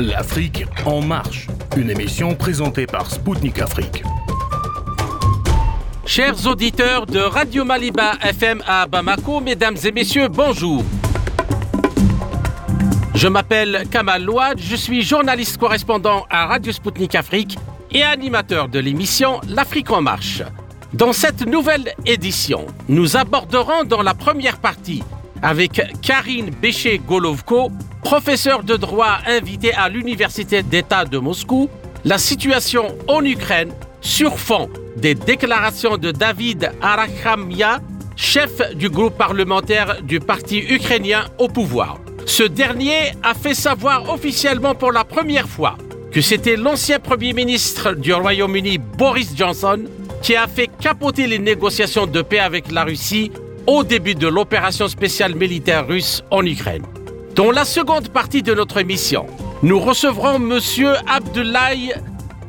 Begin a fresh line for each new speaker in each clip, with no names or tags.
L'Afrique en marche, une émission présentée par Spoutnik Afrique.
Chers auditeurs de Radio Maliba FM à Bamako, mesdames et messieurs, bonjour. Je m'appelle Kamal Louad, je suis journaliste correspondant à Radio Spoutnik Afrique et animateur de l'émission L'Afrique en marche. Dans cette nouvelle édition, nous aborderons dans la première partie avec Karine Béché-Golovko, professeure de droit invitée à l'Université d'État de Moscou, la situation en Ukraine sur fond des déclarations de David Arakhamia, chef du groupe parlementaire du parti ukrainien au pouvoir. Ce dernier a fait savoir officiellement pour la première fois que c'était l'ancien Premier ministre du Royaume-Uni Boris Johnson qui a fait capoter les négociations de paix avec la Russie au début de l'opération spéciale militaire russe en Ukraine. Dans la seconde partie de notre émission, nous recevrons M. Abdoulaye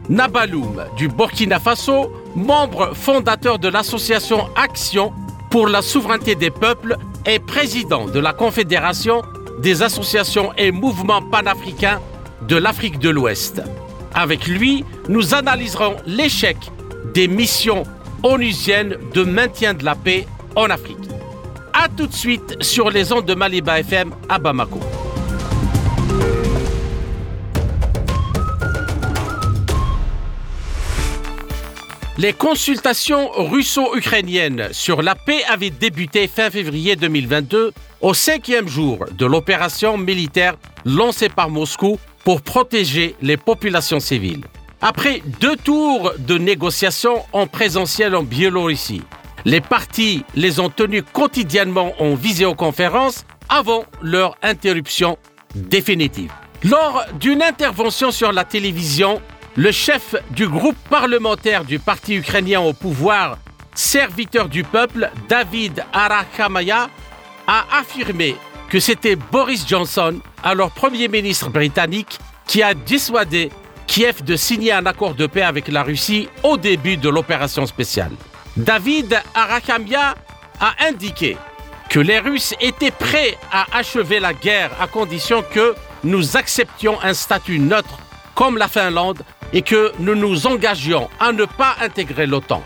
Nabaloum du Burkina Faso, membre fondateur de l'association Action pour la souveraineté des peuples et président de la Confédération des associations et mouvements panafricains de l'Afrique de l'Ouest. Avec lui, nous analyserons l'échec des missions onusiennes de maintien de la paix en Afrique. A tout de suite sur les ondes de Maliba FM à Bamako. Les consultations russo-ukrainiennes sur la paix avaient débuté fin février 2022, au cinquième jour de l'opération militaire lancée par Moscou pour protéger les populations civiles. Après deux tours de négociations en présentiel en Biélorussie, les partis les ont tenus quotidiennement en visioconférence avant leur interruption définitive. Lors d'une intervention sur la télévision, le chef du groupe parlementaire du parti ukrainien au pouvoir, serviteur du peuple, David Arakhamaya, a affirmé que c'était Boris Johnson, alors Premier ministre britannique, qui a dissuadé Kiev de signer un accord de paix avec la Russie au début de l'opération spéciale. David Arakamia a indiqué que les Russes étaient prêts à achever la guerre à condition que nous acceptions un statut neutre comme la Finlande et que nous nous engagions à ne pas intégrer l'OTAN.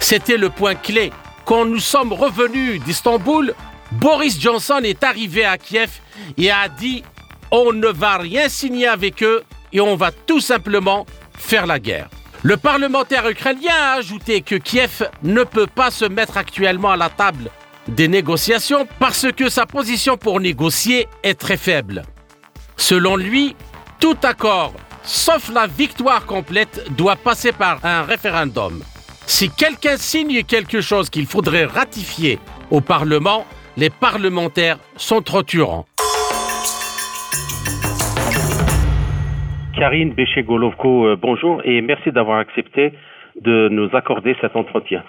C'était le point clé. Quand nous sommes revenus d'Istanbul, Boris Johnson est arrivé à Kiev et a dit on ne va rien signer avec eux et on va tout simplement faire la guerre. Le parlementaire ukrainien a ajouté que Kiev ne peut pas se mettre actuellement à la table des négociations parce que sa position pour négocier est très faible. Selon lui, tout accord, sauf la victoire complète, doit passer par un référendum. Si quelqu'un signe quelque chose qu'il faudrait ratifier au Parlement, les parlementaires sont trop turants.
Karine Béché-Golovko, euh, bonjour et merci d'avoir accepté de nous accorder cet entretien.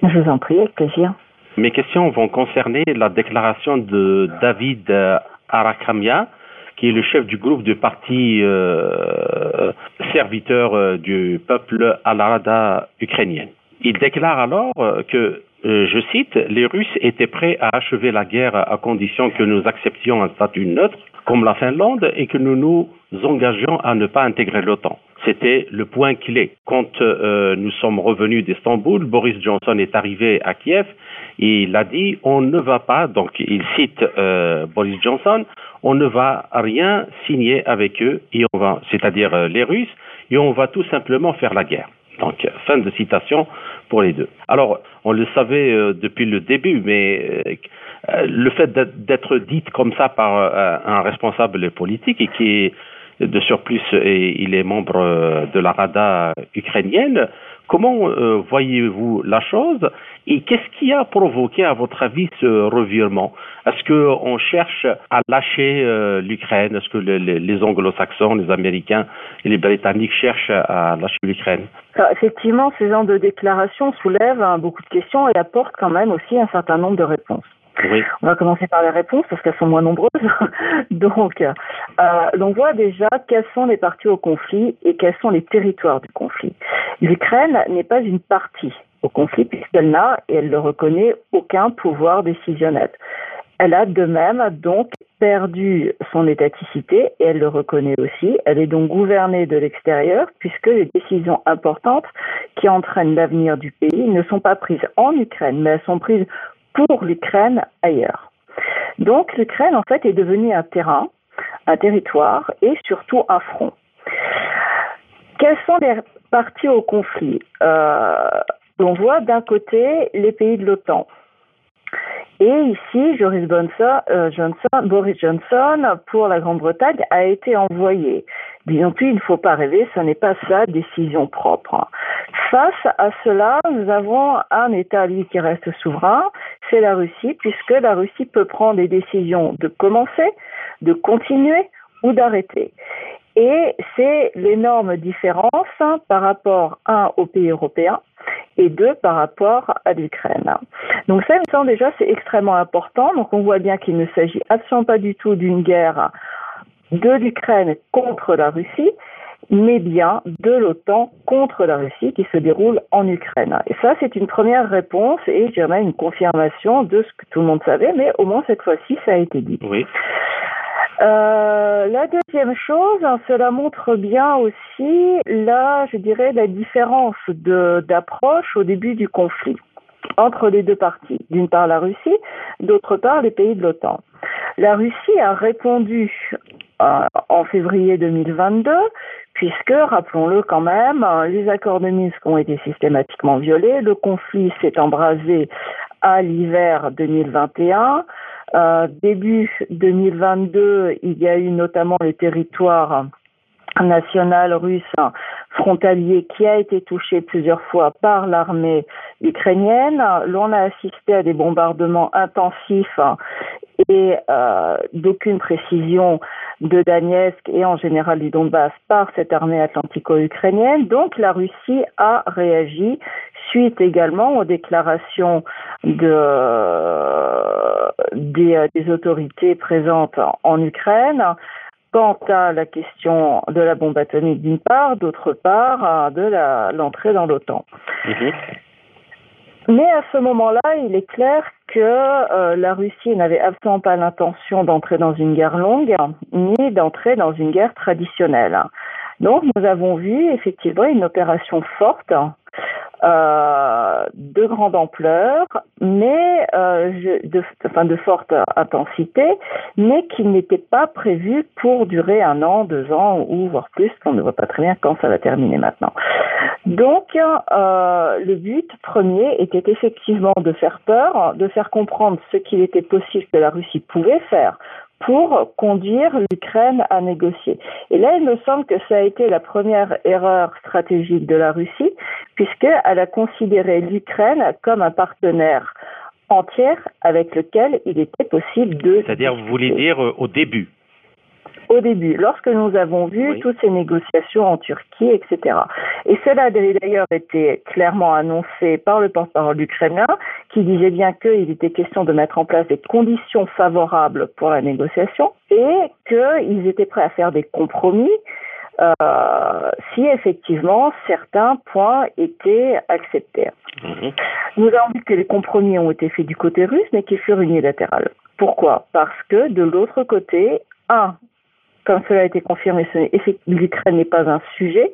Je vous en prie, avec plaisir.
Mes questions vont concerner la déclaration de David euh, Arakamia, qui est le chef du groupe de parti euh, serviteur du peuple à la Rada ukrainienne. Il déclare alors que, je cite, les Russes étaient prêts à achever la guerre à condition que nous acceptions un statut neutre comme la Finlande et que nous nous engagions à ne pas intégrer l'OTAN. C'était le point clé. Quand euh, nous sommes revenus d'Istanbul, Boris Johnson est arrivé à Kiev il a dit on ne va pas, donc il cite euh, Boris Johnson, on ne va rien signer avec eux, c'est-à-dire euh, les Russes, et on va tout simplement faire la guerre. Donc, fin de citation pour les deux. Alors, on le savait depuis le début, mais le fait d'être dite comme ça par un responsable politique et qui est de surplus il est membre euh, de la Rada ukrainienne, comment voyez-vous la chose et qu'est-ce qui a provoqué, à votre avis, ce revirement? Est-ce qu'on cherche à lâcher l'Ukraine? Est-ce que les, anglo-saxons, les Américains et les Britanniques cherchent à lâcher l'Ukraine?
Effectivement, ces genre de déclarations soulèvent hein, beaucoup de questions et apportent quand même aussi un certain nombre de réponses. On va commencer par les réponses parce qu'elles sont moins nombreuses. donc, euh, voit déjà quelles sont les parties au conflit et quels sont les territoires du conflit. L'Ukraine n'est pas une partie au conflit puisqu'elle n'a, et elle le reconnaît, aucun pouvoir décisionnel. Elle a de même donc perdu son étaticité et elle le reconnaît aussi. Elle est donc gouvernée de l'extérieur puisque les décisions importantes qui entraînent l'avenir du pays ne sont pas prises en Ukraine, mais elles sont prises pour l'Ukraine ailleurs. Donc l'Ukraine en fait est devenue un terrain, un territoire et surtout un front. Quelles sont les parties au conflit? Euh, On voit d'un côté les pays de l'OTAN et ici, Boris euh, Johnson, Boris Johnson, pour la Grande-Bretagne, a été envoyé. Disons plus, il ne faut pas rêver, ce n'est pas sa décision propre. Face à cela, nous avons un État, qui reste souverain, c'est la Russie, puisque la Russie peut prendre des décisions de commencer, de continuer ou d'arrêter. Et c'est l'énorme différence par rapport, un, aux pays européens, et deux, par rapport à l'Ukraine. Donc ça, il me déjà, c'est extrêmement important. Donc on voit bien qu'il ne s'agit absolument pas du tout d'une guerre de l'Ukraine contre la Russie, mais bien de l'OTAN contre la Russie qui se déroule en Ukraine. Et ça, c'est une première réponse et je dirais une confirmation de ce que tout le monde savait, mais au moins cette fois-ci, ça a été dit.
Oui.
Euh, la deuxième chose, hein, cela montre bien aussi, là, je dirais, la différence d'approche au début du conflit entre les deux parties. D'une part la Russie, d'autre part les pays de l'OTAN. La Russie a répondu en février 2022, puisque, rappelons-le quand même, les accords de Minsk ont été systématiquement violés, le conflit s'est embrasé à l'hiver 2021. Euh, début 2022, il y a eu notamment le territoire national russe frontalier qui a été touché plusieurs fois par l'armée ukrainienne. L'on a assisté à des bombardements intensifs et euh, d'aucune précision de Donetsk et en général du Donbass par cette armée atlantico-ukrainienne. Donc la Russie a réagi suite également aux déclarations de, des, autorités présentes en Ukraine quant à la question de la bombe atomique d'une part, d'autre part de l'entrée dans l'OTAN. Mhm. Mais à ce moment-là, il est clair que euh, la Russie n'avait absolument pas l'intention d'entrer dans une guerre longue, ni d'entrer dans une guerre traditionnelle. Donc nous avons vu effectivement une opération forte euh, de grande ampleur, mais euh, de, enfin de forte intensité, mais qui n'était pas prévu pour durer un an, deux ans ou voire plus. On ne voit pas très bien quand ça va terminer maintenant. Donc, euh, le but premier était effectivement de faire peur, de faire comprendre ce qu'il était possible que la Russie pouvait faire pour conduire l'Ukraine à négocier. Et là, il me semble que ça a été la première erreur stratégique de la Russie, puisqu'elle a considéré l'Ukraine comme un partenaire entier avec lequel il était possible de...
C'est-à-dire, vous voulez dire euh, au début
au début, lorsque nous avons vu toutes ces négociations en Turquie, etc. Et cela avait d'ailleurs été clairement annoncé par le porte-parole ukrainien, qui disait bien qu'il était question de mettre en place des conditions favorables pour la négociation et qu'ils étaient prêts à faire des compromis euh, si effectivement certains points étaient acceptés. Mhm. Nous avons vu que les compromis ont été faits du côté russe, mais qu'ils furent unilatérales. Pourquoi? Parce que de l'autre côté, un, comme cela a été confirmé, l'Ukraine n'est pas un sujet,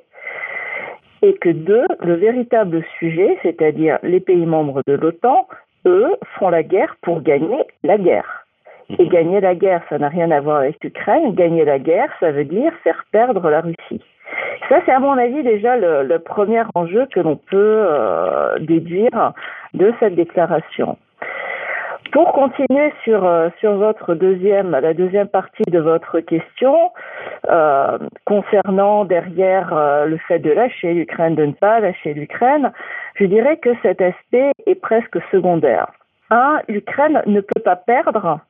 et que deux, le véritable sujet, c'est-à-dire les pays membres de l'OTAN, eux, font la guerre pour gagner la guerre. Et gagner la guerre, ça n'a rien à voir avec l'Ukraine. Gagner la guerre, ça veut dire faire perdre la Russie. Ça, c'est à mon avis déjà le, premier enjeu que l'on peut euh, déduire de cette déclaration. Pour continuer sur euh, sur votre deuxième la deuxième partie de votre question euh, concernant derrière euh, le fait de lâcher l'Ukraine de ne pas lâcher l'Ukraine, je dirais que cet aspect est presque secondaire. Un, l'Ukraine ne peut pas perdre,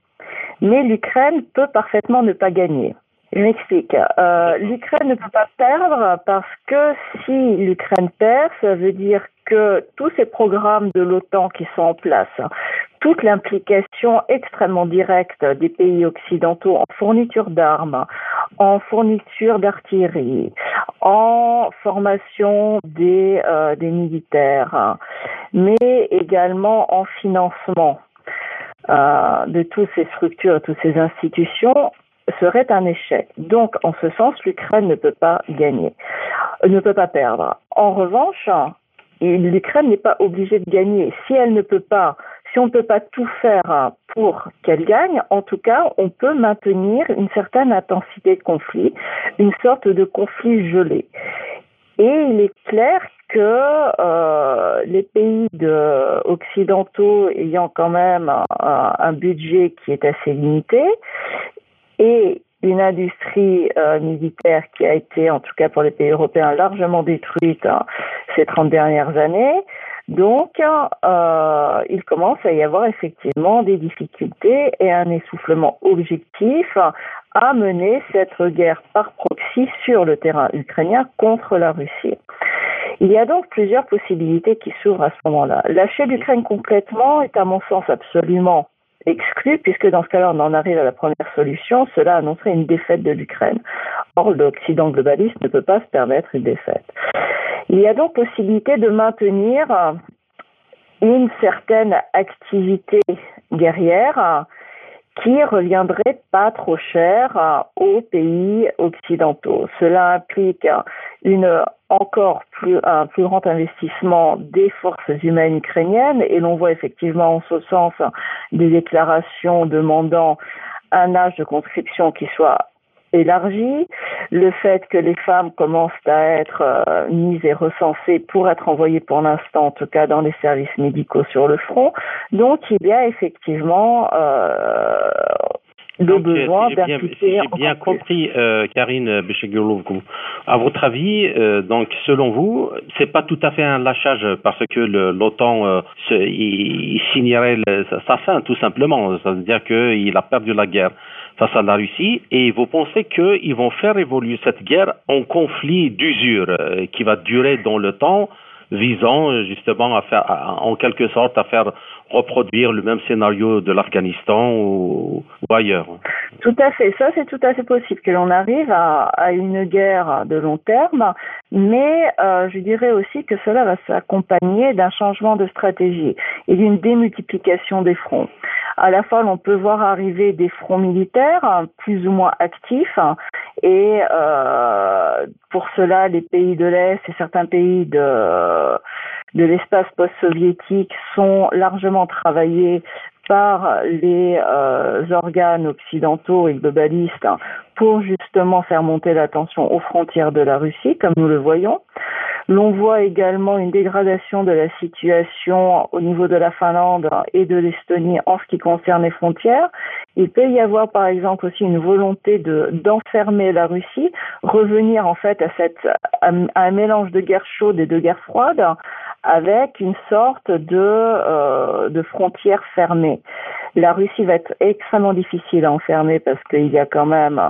mais l'Ukraine peut parfaitement ne pas gagner. Je m'explique. Euh, L'Ukraine ne peut pas perdre parce que si l'Ukraine perd, ça veut dire que tous ces programmes de l'OTAN qui sont en place, toute l'implication extrêmement directe des pays occidentaux en fourniture d'armes, en fourniture d'artillerie, en formation des, euh, des militaires, mais également en financement euh, de toutes ces structures, toutes ces institutions serait un échec. Donc, en ce sens, l'Ukraine ne peut pas gagner, ne peut pas perdre. En revanche, l'Ukraine n'est pas obligée de gagner. Si elle ne peut pas, si on ne peut pas tout faire pour qu'elle gagne, en tout cas, on peut maintenir une certaine intensité de conflit, une sorte de conflit gelé. Et il est clair que euh, les pays occidentaux ayant quand même un, budget qui est assez limité et une industrie euh, militaire qui a été, en tout cas pour les pays européens, largement détruite hein, ces 30 dernières années. Donc, euh, il commence à y avoir effectivement des difficultés et un essoufflement objectif à mener cette guerre par proxy sur le terrain ukrainien contre la Russie. Il y a donc plusieurs possibilités qui s'ouvrent à ce moment-là. Lâcher l'Ukraine complètement est à mon sens absolument exclu, puisque dans ce cas-là, on en arrive à la première solution, cela annoncerait une défaite de l'Ukraine. Or, l'Occident globaliste ne peut pas se permettre une défaite. Il y a donc possibilité de maintenir une certaine activité guerrière qui reviendrait pas trop cher aux pays occidentaux. Cela implique une encore plus, un plus grand investissement des forces humaines ukrainiennes et l'on voit effectivement en ce sens des déclarations demandant un âge de conscription qui soit élargi, le fait que les femmes commencent à être euh, mises et recensées pour être envoyées pour l'instant, en tout cas dans les services médicaux sur le front. Donc il y a effectivement euh, le besoin
d'impliquer. Si j'ai bien compris, euh, Karine Béchegoulou, à votre avis, euh, donc selon vous, c'est pas tout à fait un lâchage parce que l'OTAN euh, il, signerait sa fin tout simplement, ça veut dire qu'il a perdu la guerre face à la Russie et vous pensez qu'ils vont faire évoluer cette guerre en conflit d'usure euh, qui va durer dans le temps visant euh, justement à faire, en quelque sorte, à faire reproduire le même scénario de l'Afghanistan ou, ailleurs.
Tout à fait, ça c'est tout à fait possible que l'on arrive à, une guerre de long terme, mais euh, je dirais aussi que cela va s'accompagner d'un changement de stratégie et d'une démultiplication des fronts. À la fois, on peut voir arriver des fronts militaires plus ou moins actifs et euh, pour cela, les pays de l'Est et certains pays de, l'espace post-soviétique sont largement travaillés par les euh, organes occidentaux et globalistes pour justement faire monter la tension aux frontières de la Russie, comme nous le voyons. L'on voit également une dégradation de la situation au niveau de la Finlande et de l'Estonie en ce qui concerne les frontières. Il peut y avoir par exemple aussi une volonté de d'enfermer la Russie, revenir en fait à cette à un mélange de guerre chaude et de guerre froide avec une sorte de euh, de frontières fermées. La Russie va être extrêmement difficile à enfermer parce qu'il y a quand même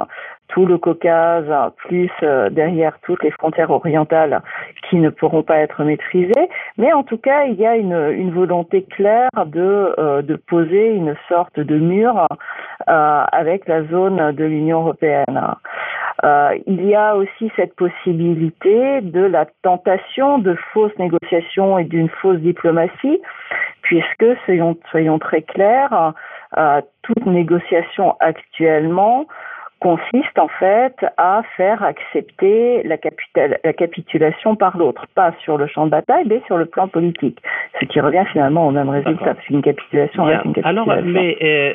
tout le Caucase, plus euh, derrière toutes les frontières orientales qui ne pourront pas être maîtrisées. Mais en tout cas, il y a une, volonté claire de, euh, de poser une sorte de mur euh, avec la zone de l'Union européenne. il y a aussi cette possibilité de la tentation de fausses négociations et d'une fausse diplomatie, puisque, soyons, soyons très clairs, toute négociation actuellement consiste en fait à faire accepter la, la capitulation par l'autre, pas sur le champ de bataille, mais sur le plan politique, ce qui revient finalement au même résultat, parce qu'une capitulation reste une capitulation.
Alors, mais euh,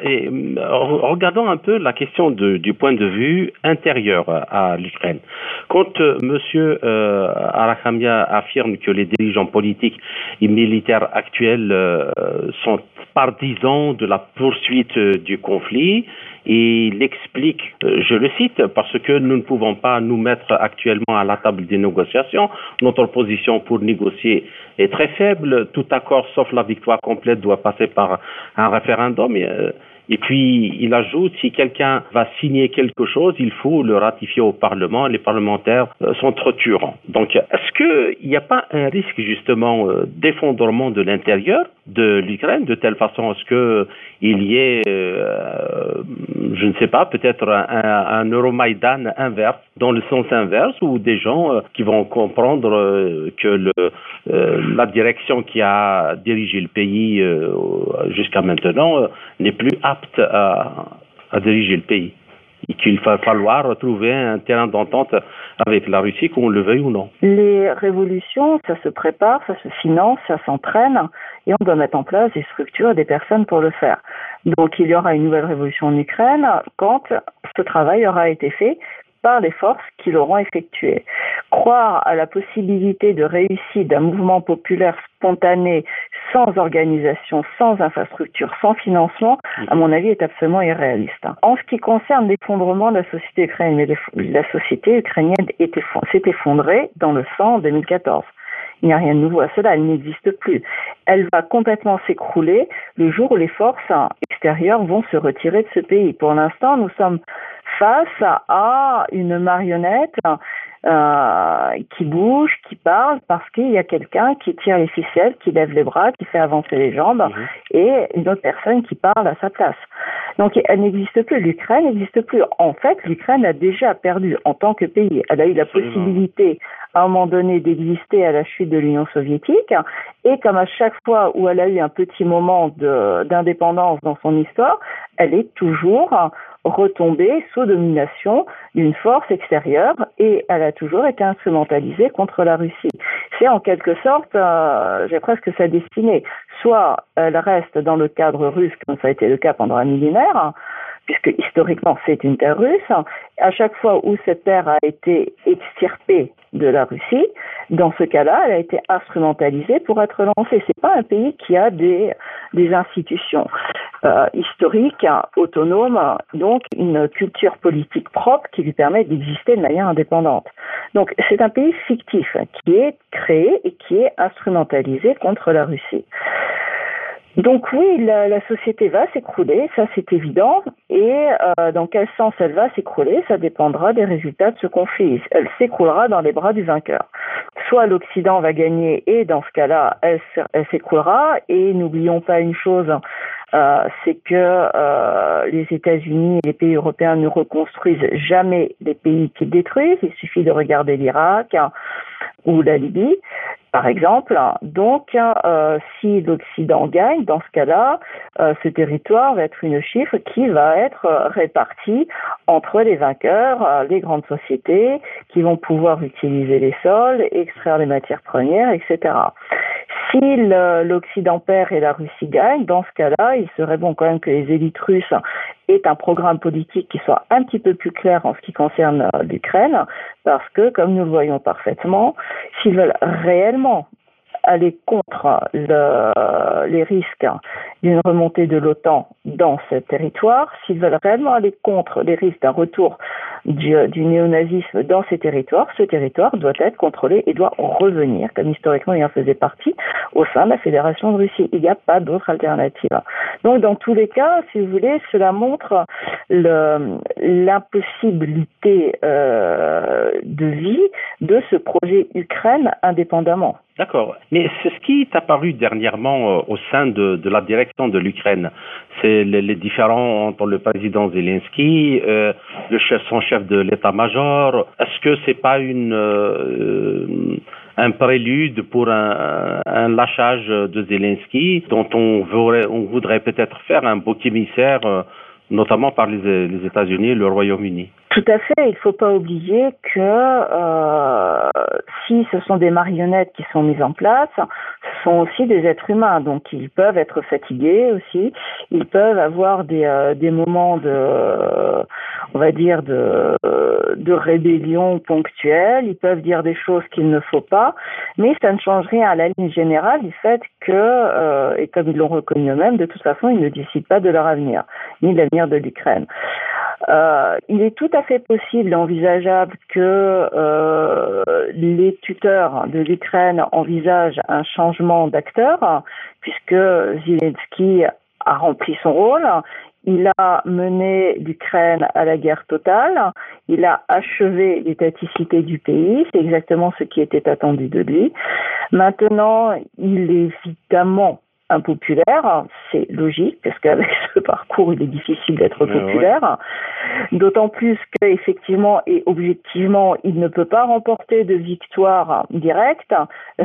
euh, regardons un peu la question du point de vue intérieur à l'Ukraine. Quand euh, M. Euh, Arakamia affirme que les dirigeants politiques et militaires actuels sont partisans de la poursuite du conflit, et il explique, euh, je le cite, parce que nous ne pouvons pas nous mettre actuellement à la table des négociations. Notre position pour négocier est très faible. Tout accord, sauf la victoire complète, doit passer par un référendum. Et, euh, puis, il ajoute, si quelqu'un va signer quelque chose, il faut le ratifier au Parlement. Les parlementaires euh, sont trop turants. Donc, est-ce qu'il n'y a pas un risque, justement, d'effondrement de l'intérieur? De l'Ukraine, de telle façon à ce qu'il y ait, euh, je ne sais pas, peut-être un, un, inverse, dans le sens inverse, ou des gens euh, qui vont comprendre euh, que la direction qui a dirigé le pays jusqu'à maintenant n'est plus apte à diriger le pays qu'il va falloir trouver un terrain d'entente avec la Russie, qu'on le veuille ou non.
Les révolutions, ça se prépare, ça se finance, ça s'entraîne, et on doit mettre en place des structures et des personnes pour le faire. Donc il y aura une nouvelle révolution en Ukraine quand ce travail aura été fait par les forces qui l'auront effectué. Croire à la possibilité de réussite d'un mouvement populaire spontané, sans organisation, sans infrastructure, sans financement, à mon avis, est absolument irréaliste. En ce qui concerne l'effondrement de la société ukrainienne, la société ukrainienne s'est effondrée dans le sang en 2014. Il n'y a rien de nouveau à cela, elle n'existe plus. Elle va complètement s'écrouler le jour où les forces extérieures vont se retirer de ce pays. Pour l'instant, nous sommes face à une marionnette euh, qui bouge, qui parle, parce qu'il y a quelqu'un qui tire les ficelles, qui lève les bras, qui fait avancer les jambes, mhm. et une autre personne qui parle à sa place. Donc elle n'existe plus, l'Ukraine n'existe plus. En fait, l'Ukraine a déjà perdu en tant que pays. Elle a eu la possibilité à un moment donné d'exister à la chute de l'Union soviétique, et comme à chaque fois où elle a eu un petit moment d'indépendance dans son histoire, elle est toujours retombée sous domination d'une force extérieure et elle a toujours été instrumentalisée contre la Russie. C'est en quelque sorte, euh, j'ai presque sa destinée. Soit elle reste dans le cadre russe, comme ça a été le cas pendant un millénaire, puisque historiquement c'est une terre russe. À chaque fois où cette terre a été extirpée de la Russie, dans ce cas-là, elle a été instrumentalisée pour être lancée. C'est pas un pays qui a des, institutions euh, historiques, autonomes, donc une culture politique propre qui lui permet d'exister de manière indépendante. Donc c'est un pays fictif qui est créé et qui est instrumentalisé contre la Russie. Donc oui, la société va s'écrouler, ça c'est évident, et euh, dans quel sens elle va s'écrouler, ça dépendra des résultats de ce conflit. Elle s'écroulera dans les bras du vainqueur. Soit l'Occident va gagner, et dans ce cas-là, elle, s'écroulera, et n'oublions pas une chose, euh, c'est que euh, les États-Unis et les pays européens ne reconstruisent jamais les pays qu'ils détruisent. Il suffit de regarder l'Irak ou la Libye par exemple. Donc, euh, si l'Occident gagne, dans ce cas-là, euh, ce territoire va être une chiffre qui va être répartie entre les vainqueurs, euh, les grandes sociétés, qui vont pouvoir utiliser les sols, extraire les matières premières, etc. Si l'Occident perd et la Russie gagne, dans ce cas-là, il serait bon quand même que les élites russes aient un programme politique qui soit un petit peu plus clair en ce qui concerne l'Ukraine, parce que, comme nous le voyons parfaitement, s'ils veulent réellement aller contre les risques d'une remontée de l'OTAN dans ce territoire, s'ils veulent réellement aller contre les risques d'un retour du, néonazisme dans ces territoires, ce territoire doit être contrôlé et doit revenir, comme historiquement il en faisait partie, au sein de la Fédération de Russie. Il n'y a pas d'autre alternative. Donc dans tous les cas, si vous voulez, cela montre l'impossibilité euh, de vie de ce projet Ukraine indépendamment.
D'accord. Mais c'est ce qui est apparu dernièrement euh, au sein de, la direction de l'Ukraine. C'est les, les, différents entre le président Zelensky, euh, le chef, son chef de l'état-major. Est-ce que c'est pas euh, un prélude pour un, lâchage de Zelensky dont on voudrait, peut-être faire un bouc émissaire notamment par les, États-Unis et le Royaume-Uni?
Tout à fait. Il ne faut pas oublier que ce sont des marionnettes qui sont mises en place, ce sont aussi des êtres humains. Donc ils peuvent être fatigués aussi. Ils peuvent avoir des, euh, des moments de, on va dire, de, de rébellion ponctuelle. Ils peuvent dire des choses qu'il ne faut pas. Mais ça ne change rien à la ligne générale du fait que, euh, et comme ils l'ont reconnu eux-mêmes, de toute façon, ils ne décident pas de leur avenir, ni de l'avenir de l'Ukraine. Euh, il est tout à fait possible et envisageable que euh, les tuteurs de l'Ukraine envisagent un changement d'acteur, puisque Zelensky a rempli son rôle. Il a mené l'Ukraine à la guerre totale. Il a achevé l'étaticité du pays. C'est exactement ce qui était attendu de lui. Maintenant, il est évidemment impopulaire, c'est logique, parce qu'avec ce parcours, il est difficile d'être populaire. D'autant plus qu'effectivement et objectivement, il ne peut pas remporter de victoire directe.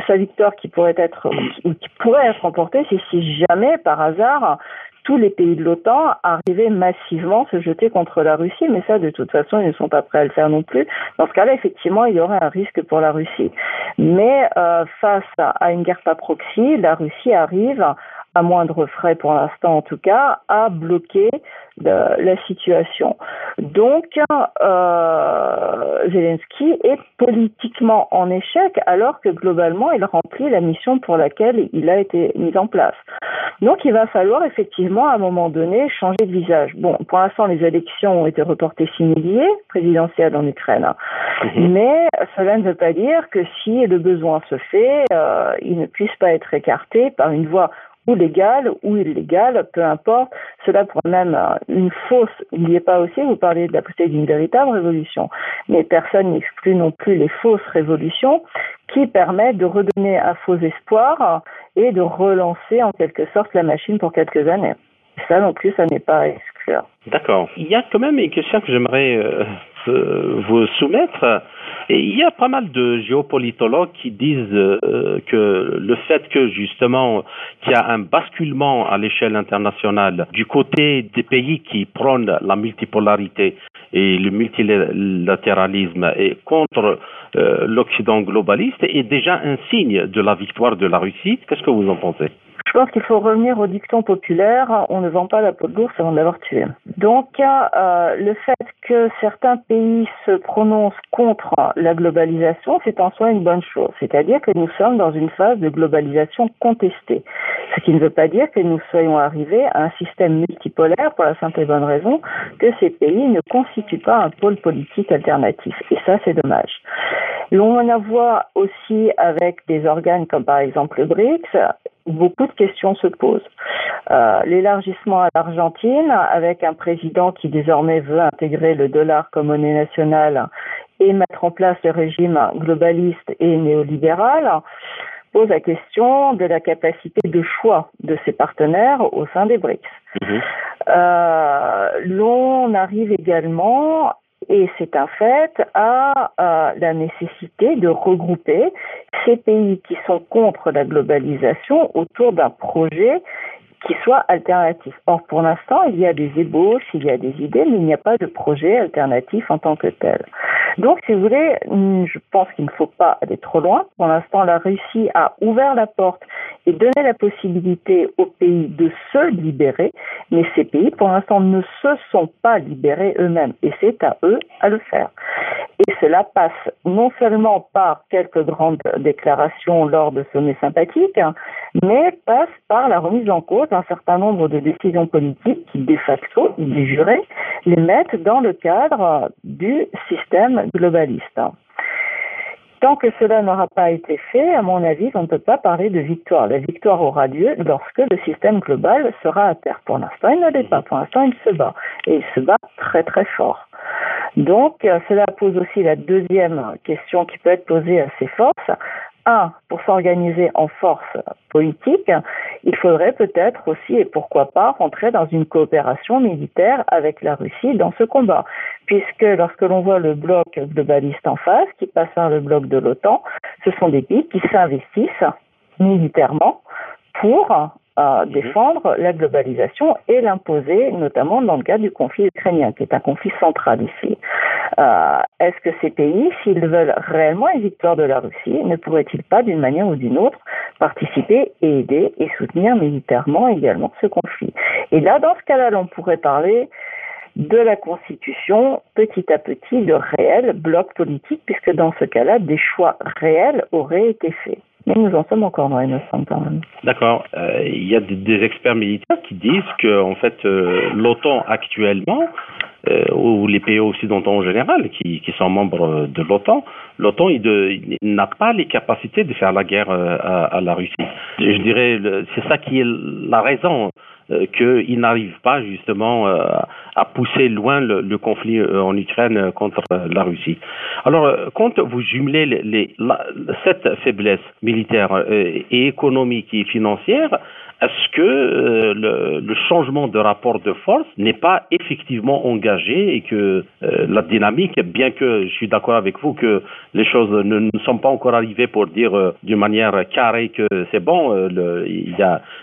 Sa victoire qui pourrait être, qui pourrait être remportée, c'est si jamais, par hasard, tous les pays de l'OTAN arrivaient massivement se jeter contre la Russie, mais ça, de toute façon, ils ne sont pas prêts à le faire non plus. Dans ce cas-là, effectivement, il y aurait un risque pour la Russie. Mais euh, face à une guerre pas proxy, la Russie arrive à moindre frais pour l'instant en tout cas, à bloquer la situation. Donc, euh, Zelensky est politiquement en échec alors que globalement, il remplit la mission pour laquelle il a été mis en place. Donc, il va falloir effectivement à un moment donné changer de visage. Bon, pour l'instant, les élections ont été reportées similiées, présidentielles en Ukraine, mhm. mais cela ne veut pas dire que si le besoin se fait, euh, il ne puisse pas être écarté par une voie ou légale ou illégale, peu importe. Cela pourrait même euh, une fausse, n'oubliez pas aussi, vous parlez de la possibilité d'une véritable révolution, mais personne n'exclut non plus les fausses révolutions qui permettent de redonner un faux espoir et de relancer en quelque sorte la machine pour quelques années. Ça non plus, ça n'est pas à exclure.
D'accord. Il y a quand même une question que j'aimerais euh, vous soumettre. Et il y a pas mal de géopolitologues qui disent euh, que le fait que justement qu'il y a un basculement à l'échelle internationale du côté des pays qui prônent la multipolarité et le multilatéralisme et contre euh, l'Occident globaliste est déjà un signe de la victoire de la Russie. Qu'est-ce que vous en pensez?
Pense qu'il faut revenir au dicton populaire on ne vend pas la peau de l'ours avant de l'avoir tué. Donc, euh, le fait que certains pays se prononcent contre la globalisation, c'est en soi une bonne chose. C'est-à-dire que nous sommes dans une phase de globalisation contestée. Ce qui ne veut pas dire que nous soyons arrivés à un système multipolaire pour la simple et bonne raison que ces pays ne constituent pas un pôle politique alternatif. Et ça, c'est dommage. L'on en voit aussi avec des organes comme par exemple le BRICS, beaucoup de questions se posent. Euh, l'élargissement à l'Argentine, avec un président qui désormais veut intégrer le dollar comme monnaie nationale et mettre en place le régime globaliste et néolibéral, pose la question de la capacité de choix de ses partenaires au sein des BRICS. Mhm. Euh, l'on arrive également et c'est un fait, à, la nécessité de regrouper ces pays qui sont contre la globalisation autour d'un projet qui soit alternatif. Or, pour l'instant, il y a des ébauches, il y a des idées, mais il n'y a pas de projet alternatif en tant que tel. Donc, si vous voulez, hmm, je pense qu'il ne faut pas aller trop loin. Pour l'instant, la Russie a ouvert la porte et donné la possibilité aux pays de se libérer, mais ces pays, pour l'instant, ne se sont pas libérés eux-mêmes, et c'est à eux à le faire. Et cela passe non seulement par quelques grandes déclarations lors de sommets sympathiques, mais passe par la remise en cause d'un certain nombre de décisions politiques qui, de facto, de juré, les mettent dans le cadre du système globaliste. Tant que cela n'aura pas été fait, à mon avis, on ne peut pas parler de victoire. La victoire aura lieu lorsque le système global sera à terre. Pour l'instant, il ne l'est pas. Pour l'instant, il se bat. Et il se bat très très fort. Donc, euh, cela pose aussi la deuxième question qui peut être posée à ces forces. Un, pour s'organiser en force politique, il faudrait peut-être aussi, et pourquoi pas, rentrer dans une coopération militaire avec la Russie dans ce combat. Puisque lorsque l'on voit le bloc globaliste en face, qui passe par le bloc de l'OTAN, ce sont des pays qui s'investissent militairement pour à défendre la globalisation et l'imposer, notamment dans le cadre du conflit ukrainien, qui est un conflit central ici. Euh, Est-ce que ces pays, s'ils veulent réellement une victoire de la Russie, ne pourraient-ils pas, d'une manière ou d'une autre, participer et aider et soutenir militairement également ce conflit? Et là, dans ce cas-là, on pourrait parler de la Constitution petit à petit de réels blocs politiques, puisque dans ce cas-là, des choix réels auraient été faits. Mais nous en sommes encore il me semble quand même.
D'accord. Euh, il y a des, experts militaires qui disent que, en fait, euh, l'OTAN actuellement, euh, ou les pays occidentaux en général, qui, qui sont membres de l'OTAN, l'OTAN n'a pas les capacités de faire la guerre à, à la Russie. Je dirais, c'est ça qui est la raison euh, qu'il n'arrive pas justement euh, à pousser loin le, conflit euh, en Ukraine contre la Russie. Alors, quand vous jumelez cette faiblesse militaire et économique et financière est-ce que euh, le, changement de rapport de force n'est pas effectivement engagé et que euh, la dynamique, bien que je suis d'accord avec vous que les choses ne, sont pas encore arrivées pour dire euh, d'une manière carrée que c'est bon,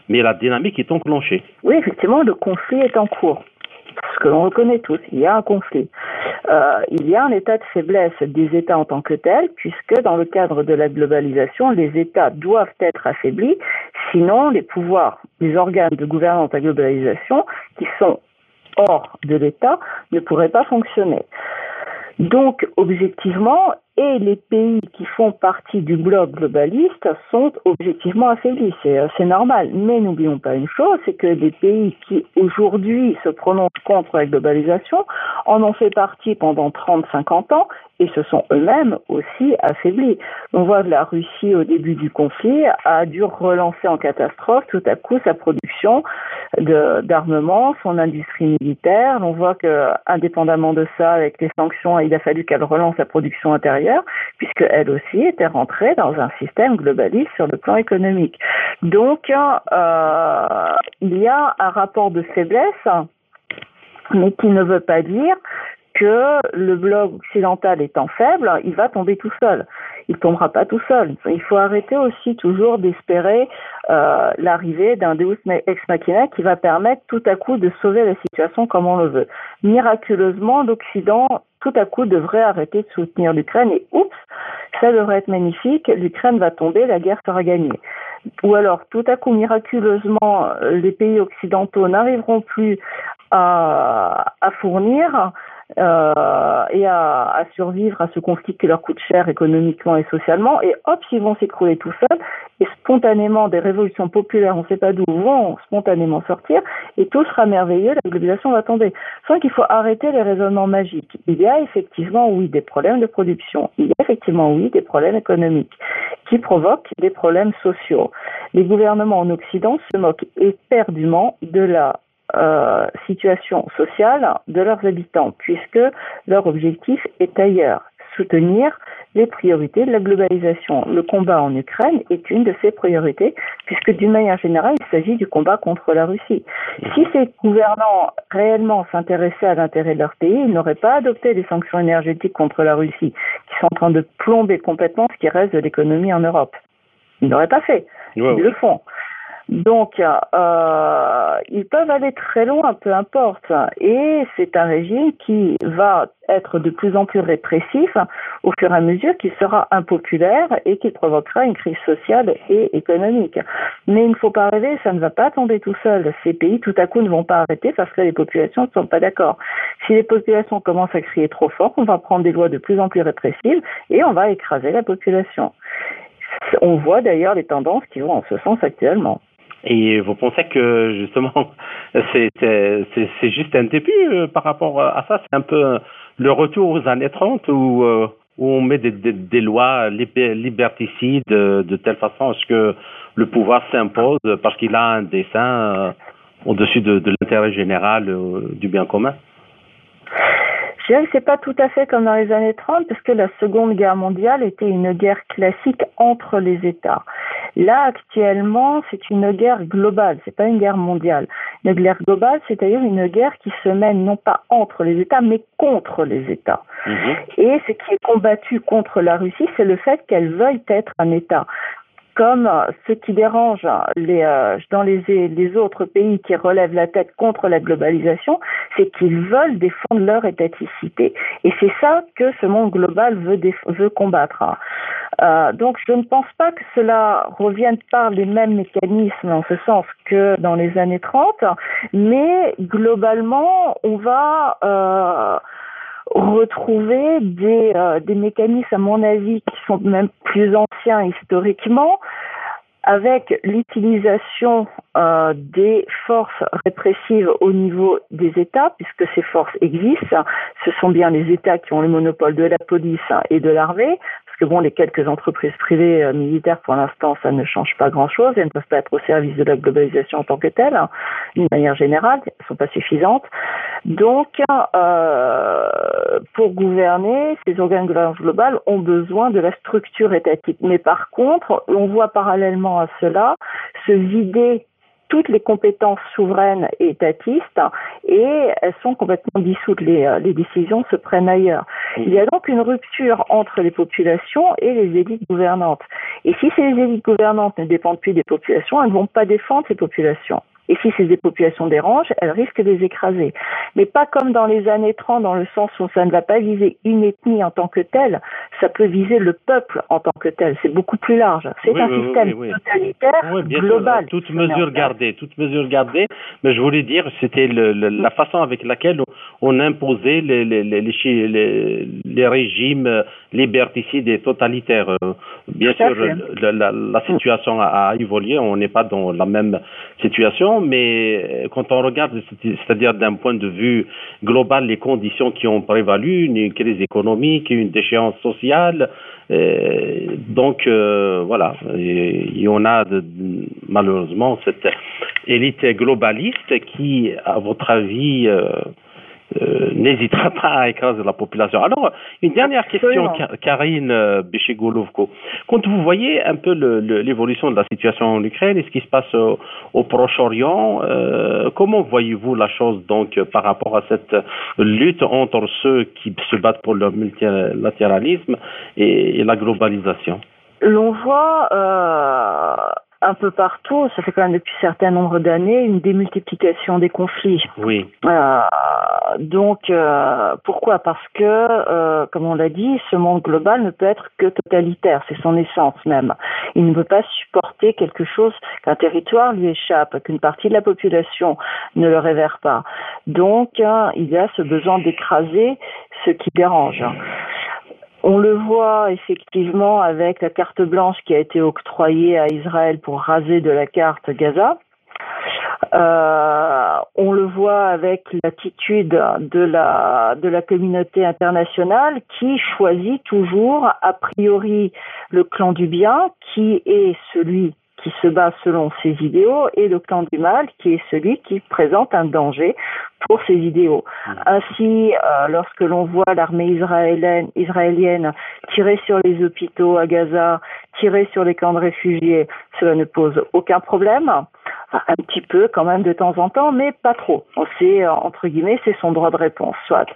mais la dynamique est enclenchée.
Oui, effectivement, le conflit est en cours ce que l'on reconnaît tous, il y a un conflit. Euh, il y a un état de faiblesse des États en tant que tels, puisque dans le cadre de la globalisation, les États doivent être affaiblis, sinon les pouvoirs, les organes de gouvernance la globalisation, qui sont hors de l'État, ne pourraient pas fonctionner. Donc, objectivement, et les pays qui font partie du bloc globaliste sont objectivement affaiblis. C'est, c'est normal. Mais n'oublions pas une chose, c'est que les pays qui aujourd'hui se prononcent contre la globalisation en ont fait partie pendant 30-50 ans et se sont eux-mêmes aussi affaiblis. On voit que la Russie, au début du conflit, a dû relancer en catastrophe tout à coup sa production d'armement, son industrie militaire. On voit que, indépendamment de ça, avec les sanctions, il a fallu qu'elle relance sa production intérieure, puisque elle aussi était rentrée dans un système globaliste sur le plan économique. Donc, euh, il y a un rapport de faiblesse mais qui ne veut pas dire que le bloc occidental étant faible, il va tomber tout seul. Il tombera pas tout seul. Il faut arrêter aussi toujours d'espérer euh, l'arrivée d'un Deus ex machina qui va permettre tout à coup de sauver la situation comme on le veut. Miraculeusement, l'Occident tout à coup devrait arrêter de soutenir l'Ukraine et oups, ça devrait être magnifique, l'Ukraine va tomber, la guerre sera gagnée. Ou alors, tout à coup, miraculeusement, les pays occidentaux n'arriveront plus à fournir euh, et à, survivre à ce conflit qui leur coûte cher économiquement et socialement. Et hop, ils vont s'écrouler tout seuls. Et spontanément, des révolutions populaires, on ne sait pas d'où, vont spontanément sortir. Et tout sera merveilleux, la globalisation va tomber. Sans qu'il faut arrêter les raisonnements magiques. Il y a effectivement, oui, des problèmes de production. Il y a effectivement, oui, des problèmes économiques qui provoquent des problèmes sociaux. Les gouvernements en Occident se moquent éperdument de la euh, situation sociale de leurs habitants, puisque leur objectif est ailleurs, soutenir les priorités de la globalisation. Le combat en Ukraine est une de ces priorités, puisque d'une manière générale, il s'agit du combat contre la Russie. Si ces gouvernants réellement s'intéressaient à l'intérêt de leur pays, ils n'auraient pas adopté des sanctions énergétiques contre la Russie, qui sont en train de plomber complètement ce qui reste de l'économie en Europe. Ils n'auraient pas fait. Ils le font. Donc, euh, ils peuvent aller très loin, peu importe. Et c'est un régime qui va être de plus en plus répressif au fur et à mesure qu'il sera impopulaire et qu'il provoquera une crise sociale et économique. Mais il ne faut pas rêver, ça ne va pas tomber tout seul. Ces pays, tout à coup, ne vont pas arrêter parce que les populations ne sont pas d'accord. Si les populations commencent à crier trop fort, on va prendre des lois de plus en plus répressives et on va écraser la population. On voit d'ailleurs les tendances qui vont en ce sens actuellement.
Et vous pensez que justement, c'est juste un début euh, par rapport à ça? C'est un peu le retour aux années 30 où, euh, où on met des, des, des lois liberticides de, telle façon à ce que le pouvoir s'impose parce qu'il a un dessin euh, au-dessus de, de l'intérêt général du bien commun?
Je dirais que c'est pas tout à fait comme dans les années 30 parce que la Seconde Guerre mondiale était une guerre classique entre les États. Là, actuellement, c'est une guerre globale, c'est pas une guerre mondiale. Une guerre globale, c'est-à-dire une guerre qui se mène non pas entre les États, mais contre les États. Mhm. Et ce qui est combattu contre la Russie, c'est le fait qu'elle veuille être un État comme ce qui dérange les, euh, dans les, autres pays qui relèvent la tête contre la globalisation, c'est qu'ils veulent défendre leur étaticité. Et c'est ça que ce monde global veut, veut combattre. Euh, donc je ne pense pas que cela revienne par les mêmes mécanismes en ce sens que dans les années 30, mais globalement, on va... Euh, retrouver des, euh, des mécanismes, à mon avis, qui sont même plus anciens historiquement, avec l'utilisation euh, des forces répressives au niveau des États, puisque ces forces existent, ce sont bien les États qui ont le monopole de la police et de l'armée, que bon, les quelques entreprises privées euh, militaires, pour l'instant, ça ne change pas grand-chose. Elles ne peuvent pas être au service de la globalisation en tant que telle, hein. d'une manière générale, elles ne sont pas suffisantes. Donc, euh, pour gouverner, ces organes de gouvernance globale ont besoin de la structure étatique. Mais par contre, on voit parallèlement à cela se vider toutes les compétences souveraines et étatistes et elles sont complètement dissoutes. Les, euh, les décisions se prennent ailleurs. Il y a donc une rupture entre les populations et les élites gouvernantes. Et si ces élites gouvernantes ne dépendent plus des populations, elles ne vont pas défendre ces populations. Et si ces populations dérangent, elles risquent de les écraser. Mais pas comme dans les années 30, dans le sens où ça ne va pas viser une ethnie en tant que telle, ça peut viser le peuple en tant que tel. C'est beaucoup plus large. C'est un système totalitaire global.
Toute mesure gardée, toute mesure gardée. Mais je voulais dire, c'était la façon avec laquelle on imposait les, les, les, les régimes liberticides et totalitaires. Bien sûr, la, la, situation a évolué. On n'est pas dans la même situation mais euh, quand on regarde, c'est-à-dire d'un point de vue global, les conditions qui ont prévalu, une crise économique, une déchéance sociale, euh, donc euh, voilà, il y en a malheureusement cette élite globaliste qui, à votre avis, n'hésitera pas à écraser la population. Alors, une dernière question, Karine euh, Béchegolovko. Quand vous voyez un peu l'évolution de la situation en Ukraine et ce qui se passe au, Proche-Orient, euh, comment voyez-vous la chose donc par rapport à cette lutte entre ceux qui se battent pour le multilatéralisme et, et la globalisation?
L'on voit un peu partout, ça fait quand même depuis un certain nombre d'années, une démultiplication des conflits.
Oui.
Euh, donc, euh, pourquoi? Parce que, euh, comme on l'a dit, ce monde global ne peut être que totalitaire, c'est son essence même. Il ne peut pas supporter quelque chose qu'un territoire lui échappe, qu'une partie de la population ne le révère pas. Donc, hein, il y a ce besoin d'écraser ce qui dérange. On le voit effectivement avec la carte blanche qui a été octroyée à Israël pour raser de la carte Gaza. Euh, on le voit avec l'attitude de la, de la communauté internationale qui choisit toujours a priori le clan du bien qui est celui qui se bat selon ses idéaux et le clan du mal qui est celui qui présente un danger pour ses idéaux. Mmh. Ainsi, euh, lorsque l'on voit l'armée israélienne, israélienne tirer sur les hôpitaux à Gaza, tirer sur les camps de réfugiés, cela ne pose aucun problème un petit peu quand même de temps en temps, mais pas trop. Sait, euh, entre guillemets, c'est son droit de réponse, soit.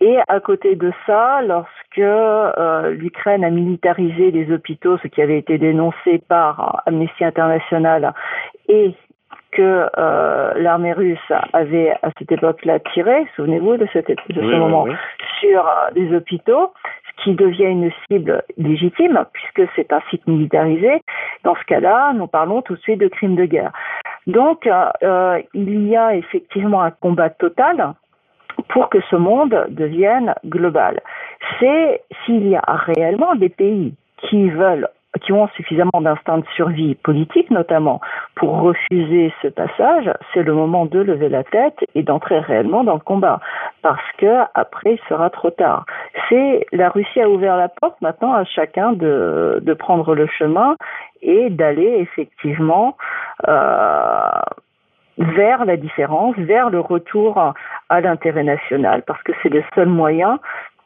Et à côté de ça, lorsque euh, l'Ukraine a militarisé les hôpitaux, ce qui avait été dénoncé par Amnesty International, et que euh, l'armée russe avait à cette époque-là tiré, souvenez-vous de, cette, de ce moment, sur des hôpitaux, qui devient une cible légitime, puisque c'est un site militarisé. Dans ce cas-là, nous parlons tout de suite de crimes de guerre. Donc, euh, il y a effectivement un combat total pour que ce monde devienne global. C'est s'il y a réellement des pays qui veulent qui ont suffisamment d'instinct de survie politique notamment pour refuser ce passage, c'est le moment de lever la tête et d'entrer réellement dans le combat parce que après il sera trop tard. C'est la Russie a ouvert la porte maintenant à chacun de, de prendre le chemin et d'aller effectivement euh, vers la différence, vers le retour à l'intérêt national, parce que c'est le seul moyen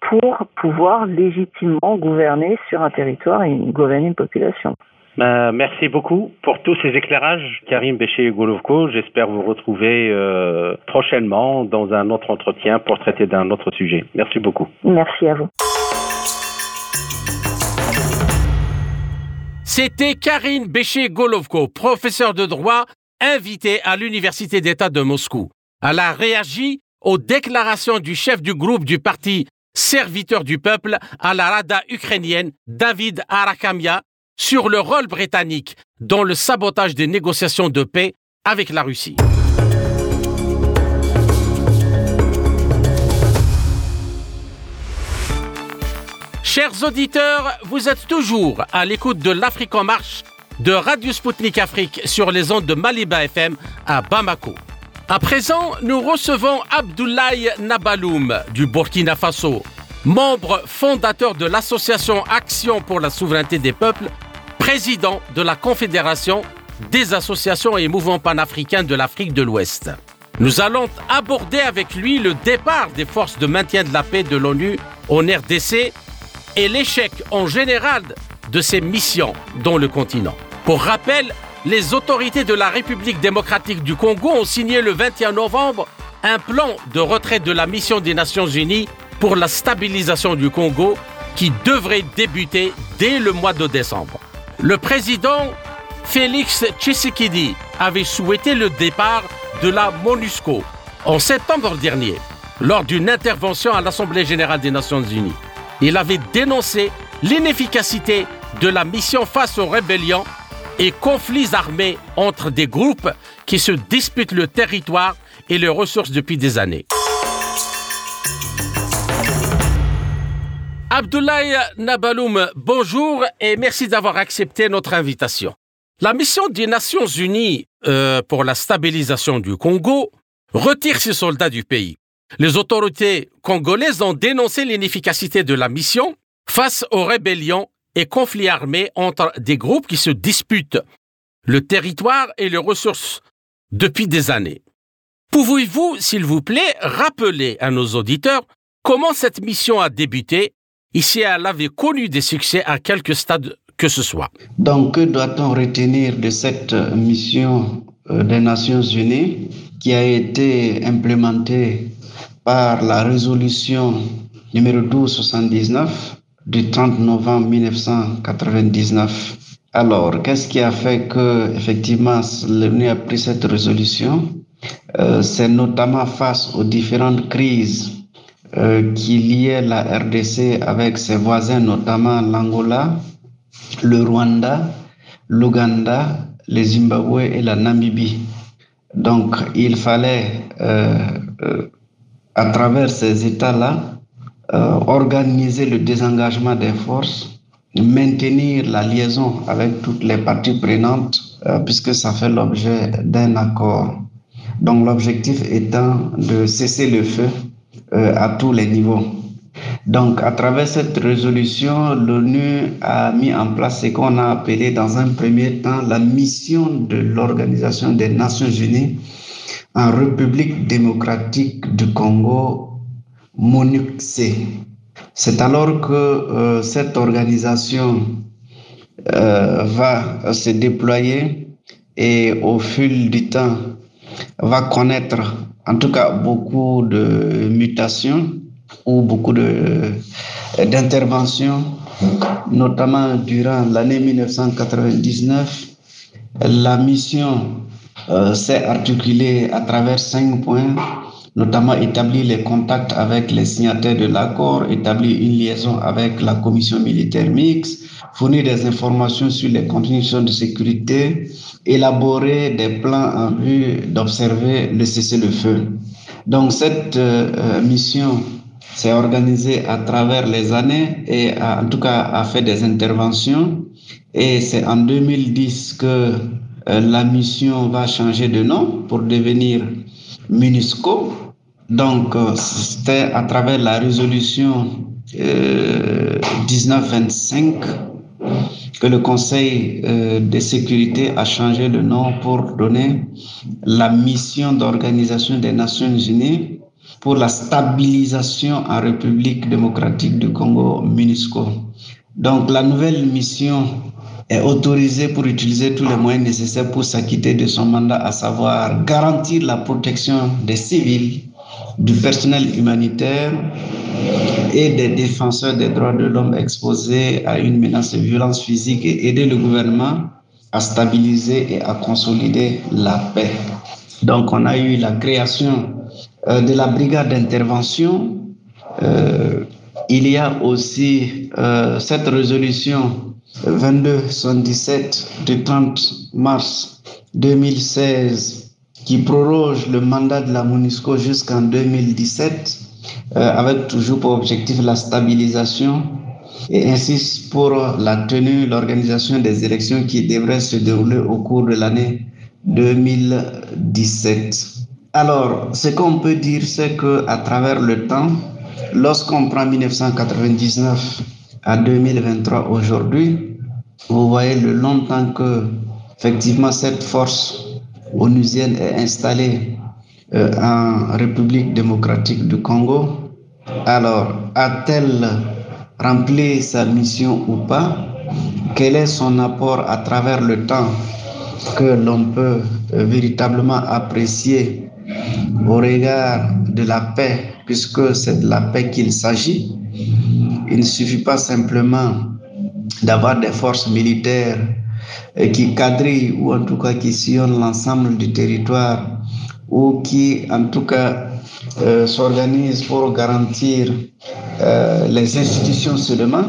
pour pouvoir légitimement gouverner sur un territoire et gouverner une population.
Ben, merci beaucoup pour tous ces éclairages, Karim Béché-Golovko. J'espère vous retrouver euh, prochainement dans un autre entretien pour traiter d'un autre sujet. Merci beaucoup.
Merci à vous.
C'était Karine Béché-Golovko, professeure de droit, invitée à l'Université d'État de Moscou. Elle a réagi aux déclarations du chef du groupe du parti serviteur du peuple à la Rada ukrainienne David Arakamia sur le rôle britannique dans le sabotage des négociations de paix avec la Russie. Chers auditeurs, vous êtes toujours à l'écoute de l'Afrique en marche de Radio Sputnik Afrique sur les ondes de Maliba FM à Bamako. À présent, nous recevons Abdoulaye Nabaloum du Burkina Faso, membre fondateur de l'association Action pour la souveraineté des peuples, président de la Confédération des associations et mouvements panafricains de l'Afrique de l'Ouest. Nous allons aborder avec lui le départ des forces de maintien de la paix de l'ONU en RDC et l'échec en général de ces missions dans le continent. Pour rappel, les autorités de la République démocratique du Congo ont signé le 21 novembre un plan de retrait de la mission des Nations Unies pour la stabilisation du Congo qui devrait débuter dès le mois de décembre. Le président Félix Tshisekedi avait souhaité le départ de la MONUSCO en septembre dernier lors d'une intervention à l'Assemblée générale des Nations unies. Il avait dénoncé l'inefficacité de la mission face aux rébellions et conflits armés entre des groupes qui se disputent le territoire et les ressources depuis des années. Abdoulaye Nabaloum, bonjour et merci d'avoir accepté notre invitation. La mission des Nations Unies euh, pour la stabilisation du Congo retire ses soldats du pays. Les autorités congolaises ont dénoncé l'inefficacité de la mission face aux rébellions et conflits armés entre des groupes qui se disputent le territoire et les ressources depuis des années. Pouvez-vous, s'il vous plaît, rappeler à nos auditeurs comment cette mission a débuté si elle avait connu des succès à quelque stade que ce soit
Donc, que doit-on retenir de cette mission euh, des Nations Unies qui a été implémentée par la résolution numéro 1279 du 30 novembre 1999. Alors, qu'est-ce qui a fait que, effectivement, l'ONU a pris cette résolution? Euh, C'est notamment face aux différentes crises euh, qui liaient la RDC avec ses voisins, notamment l'Angola, le Rwanda, l'Ouganda, le Zimbabwe et la Namibie. Donc, il fallait, euh, euh à travers ces États-là, organiser le désengagement des forces, maintenir la liaison avec toutes les parties prenantes, puisque ça fait l'objet d'un accord. Donc l'objectif étant de cesser le feu euh, à tous les niveaux. Donc, à travers cette résolution, l'ONU a mis en place ce qu'on a appelé dans un premier temps la mission de l'Organisation des Nations Unies en République démocratique du Congo MONUC-C. C'est alors que euh, cette organisation euh, va se déployer et au fil du temps va connaître en tout cas beaucoup de mutations ou beaucoup d'interventions, notamment durant l'année 1999. La mission euh, s'est articulée à travers cinq points notamment établir les contacts avec les signataires de l'accord, établir une liaison avec la commission militaire mixte, fournir des informations sur les conditions de sécurité, élaborer des plans en vue d'observer le cessez-le-feu. Donc cette euh, mission s'est organisée à travers les années et en tout cas a fait des interventions. Et c'est en 2010 que euh, la mission va changer de nom pour devenir MINUSCO. Donc, euh, c'était à travers la résolution 1925 euh, que le Conseil euh, de sécurité a changé de nom pour donner la mission d'organisation des Nations Unies pour la stabilisation en République démocratique du Congo, MINUSCO. Donc, la nouvelle mission est autorisé pour utiliser tous les moyens nécessaires pour s'acquitter de son mandat, à savoir garantir la protection des civils, du personnel humanitaire et des défenseurs des droits de l'homme exposés à une menace de violence physique et aider le gouvernement à stabiliser et à consolider la paix. Donc on a eu la création euh, de la brigade d'intervention. Euh, il y a aussi euh, cette résolution 2277 du 30 mars 2016 qui proroge le mandat de la MONUSCO jusqu'en 2017 euh, avec toujours pour objectif la stabilisation et insiste pour la tenue, l'organisation des élections qui devraient se dérouler au cours de l'année 2017. Alors, ce qu'on peut dire, c'est que à travers le temps, lorsqu'on prend 1999 à 2023 aujourd'hui, vous voyez le longtemps que effectivement cette force onusienne est installée euh, en République démocratique du Congo. Alors, a-t-elle rempli sa mission ou pas? Quel est son apport à travers le temps que l'on peut véritablement apprécier au regard de la paix, puisque c'est de la paix qu'il s'agit? Il ne suffit pas simplement d'avoir des forces militaires qui quadrillent ou en tout cas qui sillonnent l'ensemble du territoire ou qui en tout cas euh, s'organisent pour garantir euh, les institutions seulement,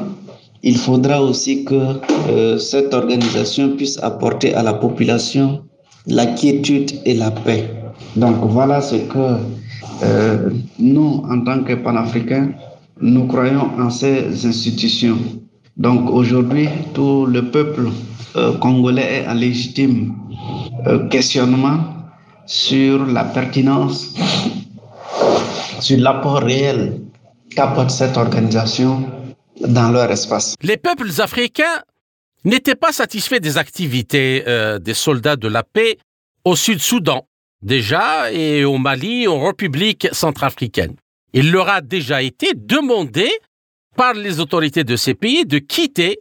il faudra aussi que euh, cette organisation puisse apporter à la population la quiétude et la paix. Donc voilà ce que nous, en tant que panafricains, nous croyons en ces institutions. Donc aujourd'hui, tout le peuple congolais est en légitime questionnement sur la pertinence, sur l'apport réel qu'apporte cette organisation dans leur espace.
Les peuples africains n'étaient pas satisfaits des activités euh, des soldats de la paix au Sud-Soudan, déjà, et au Mali, en République centrafricaine. Il leur a déjà été demandé par les autorités de ces pays de quitter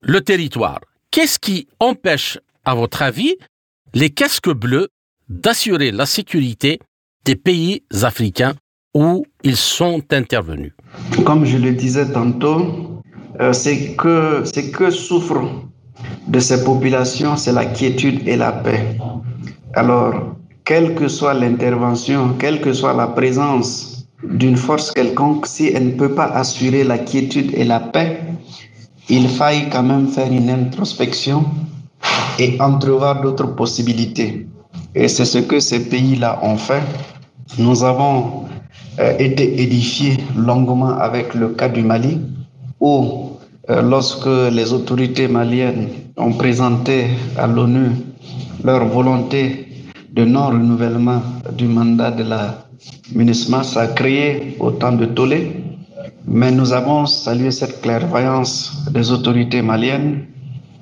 le territoire. Qu'est-ce qui empêche, à votre avis, les casques bleus d'assurer la sécurité des pays africains où ils sont intervenus?
Comme je le disais tantôt, euh, c'est que, que souffrent de ces populations, c'est la quiétude et la paix. Alors, quelle que soit l'intervention, quelle que soit la présence d'une force quelconque, si elle ne peut pas assurer la quiétude et la paix, il faille quand même faire une introspection et entrevoir d'autres possibilités. Et c'est ce que ces pays-là ont fait. Nous avons euh, été édifiés longuement avec le cas du Mali, où euh, lorsque les autorités maliennes ont présenté à l'ONU leur volonté de non-renouvellement du mandat de la MINUSMA, ça a créé autant de tollé. Mais nous avons salué cette clairvoyance des autorités maliennes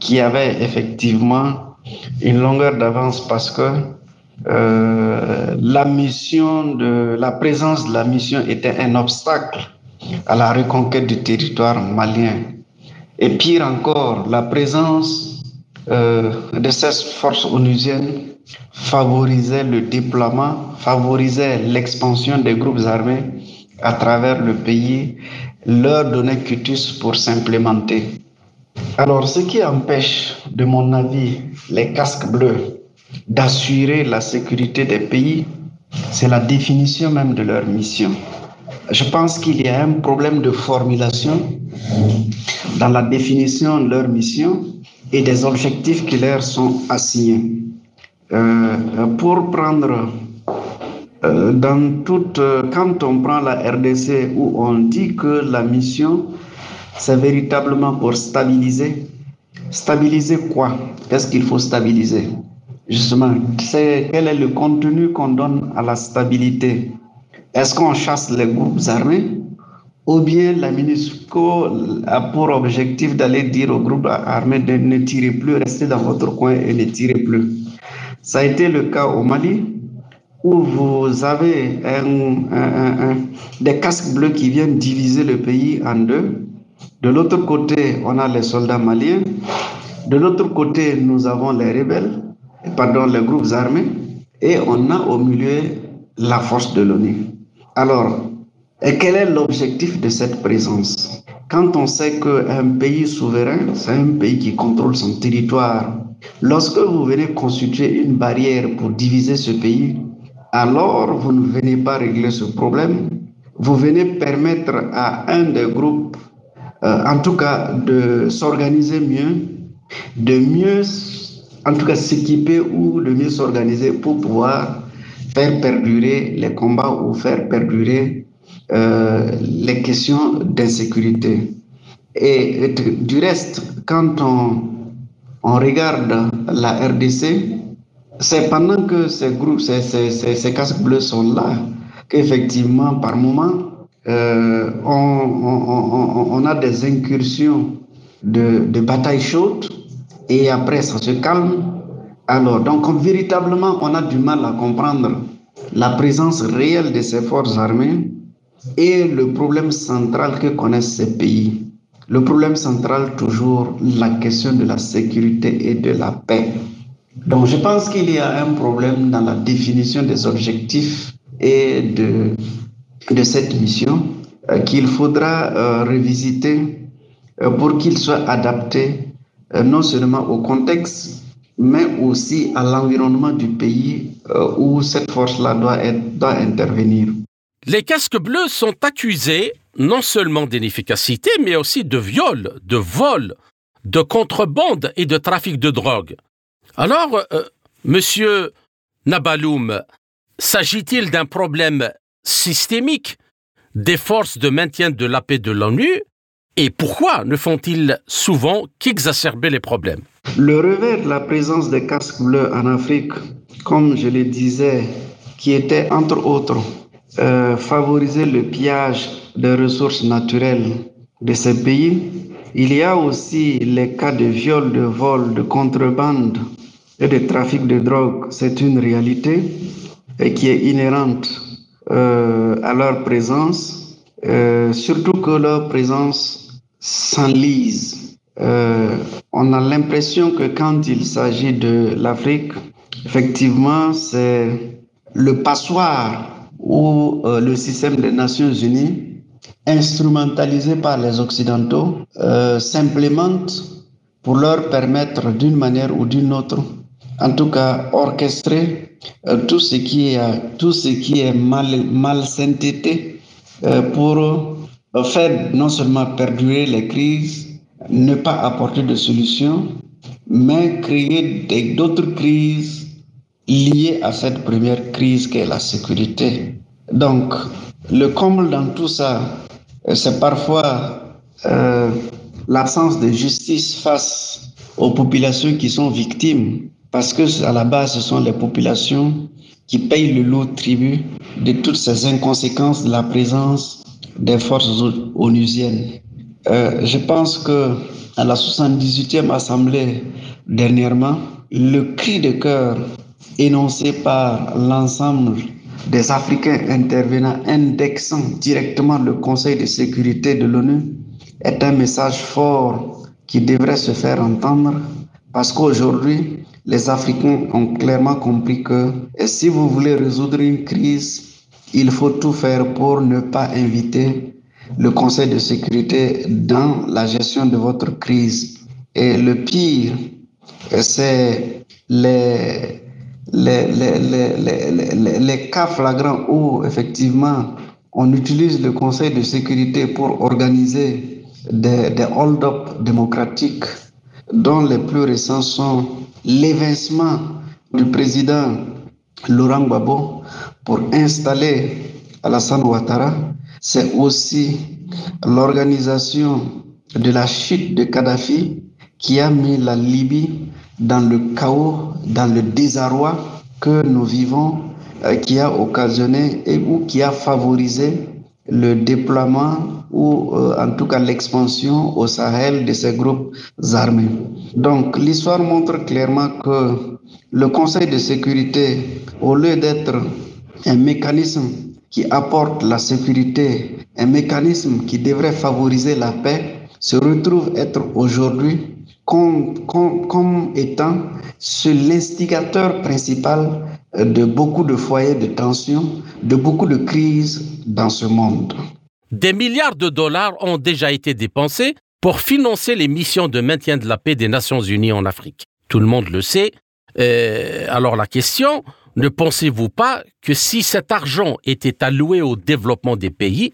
qui avaient effectivement une longueur d'avance parce que euh, la mission de la présence de la mission était un obstacle à la reconquête du territoire malien. Et pire encore, la présence euh, de ces forces onusiennes favorisait le déploiement, favorisait l'expansion des groupes armés à travers le pays, leur donnait cutus pour s'implémenter. Alors, ce qui empêche, de mon avis, les casques bleus d'assurer la sécurité des pays, c'est la définition même de leur mission. Je pense qu'il y a un problème de formulation dans la définition de leur mission et des objectifs qui leur sont assignés. Euh, pour prendre euh, dans toute, quand on prend la RDC où on dit que la mission, c'est véritablement pour stabiliser. Stabiliser quoi? Qu'est-ce qu'il faut stabiliser? Justement, c'est quel est le contenu qu'on donne à la stabilité? Est-ce qu'on chasse les groupes armés? Ou bien la MINUSCO a pour objectif d'aller dire aux groupes armés de ne tirer plus, restez dans votre coin et ne tirez plus? Ça a été le cas au Mali, où vous avez des casques bleus qui viennent diviser le pays en deux. De l'autre côté, on a les soldats maliens. De l'autre côté, nous avons les rebelles pardon, les groupes armés, et on a au milieu la force de l'ONU. Alors, quel est l'objectif de cette présence? Quand on sait qu'un pays souverain, c'est un pays qui contrôle son territoire, lorsque vous venez constituer une barrière pour diviser ce pays, alors vous ne venez pas régler ce problème, vous venez permettre à un des groupes, euh, en tout cas, de s'organiser mieux, de mieux en tout cas s'équiper ou le mieux s'organiser pour pouvoir faire perdurer les combats ou faire perdurer euh, les questions d'insécurité. Et, du reste, quand on, on regarde la RDC, c'est pendant que ces groupes, ces, ces, casques bleus sont là, qu'effectivement, par moment, euh, on, a des incursions de batailles chaudes et après ça se calme. Alors, donc véritablement, on a du mal à comprendre la présence réelle de ces forces armées et le problème central que connaissent ces pays. Le problème central, toujours, la question de la sécurité et de la paix. Donc je pense qu'il y a un problème dans la définition des objectifs et de, cette mission euh, qu'il faudra euh, revisiter euh, pour qu'il soit adapté non seulement au contexte, mais aussi à l'environnement du pays où cette force-là doit intervenir.
Les casques bleus sont accusés non seulement d'inefficacité, mais aussi de viol, de vol, de contrebande et de trafic de drogue. Alors, monsieur Nabaloum, s'agit-il d'un problème systémique des forces de maintien de la paix de l'ONU et pourquoi ne font-ils souvent qu'exacerber les problèmes?
Le revers de la présence des casques bleus en Afrique, comme je le disais, qui était entre autres euh, favoriser le pillage des ressources naturelles de ces pays, il y a aussi les cas de viol, de vol, de contrebande et de trafic de drogue. C'est une réalité et qui est inhérente euh, à leur présence, euh, surtout que leur présence s'enlise. On a l'impression que quand il s'agit de l'Afrique, effectivement, c'est le passoire où le système des Nations Unies, instrumentalisé par les Occidentaux, s'implémente pour leur permettre d'une manière ou d'une autre en tout cas orchestrer euh, tout ce qui est tout ce qui est mal mal synthété euh, pour euh, faire non seulement perdurer les crises, ne pas apporter de solutions, mais créer d'autres crises liées à cette première crise qui est la sécurité. Donc, le comble dans tout ça, c'est parfois l'absence de justice face aux populations qui sont victimes parce que à la base, ce sont les populations qui payent le lourd tribut de toutes ces inconséquences de la présence des forces onusiennes. Euh, je pense que à la 78e assemblée dernièrement, le cri de cœur énoncé par l'ensemble des Africains intervenants indexant directement le Conseil de sécurité de l'ONU est un message fort qui devrait se faire entendre parce qu'aujourd'hui, les Africains ont clairement compris que si vous voulez résoudre une crise, il faut tout faire pour ne pas inviter le Conseil de sécurité dans la gestion de votre crise. Et le pire, c'est les, les, cas flagrants où effectivement on utilise le Conseil de sécurité pour organiser des, des hold-up démocratiques dont les plus récents sont l'évincement du président Laurent Gbagbo pour installer Alassane Ouattara, c'est aussi l'organisation de la chute de Kadhafi qui a mis la Libye dans le chaos, dans le désarroi que nous vivons, euh, qui a occasionné et ou qui a favorisé le déploiement ou euh, en tout cas l'expansion au Sahel de ces groupes armés. Donc l'histoire montre clairement que le Conseil de sécurité, au lieu d'être un mécanisme qui apporte la sécurité, un mécanisme qui devrait favoriser la paix, se retrouve être aujourd'hui comme, étant l'instigateur principal de beaucoup de foyers de tension, de beaucoup de crises dans ce monde.
Des milliards de dollars ont déjà été dépensés pour financer les missions de maintien de la paix des Nations Unies en Afrique. Tout le monde le sait. Euh, alors la question, ne pensez-vous pas que si cet argent était alloué au développement des pays,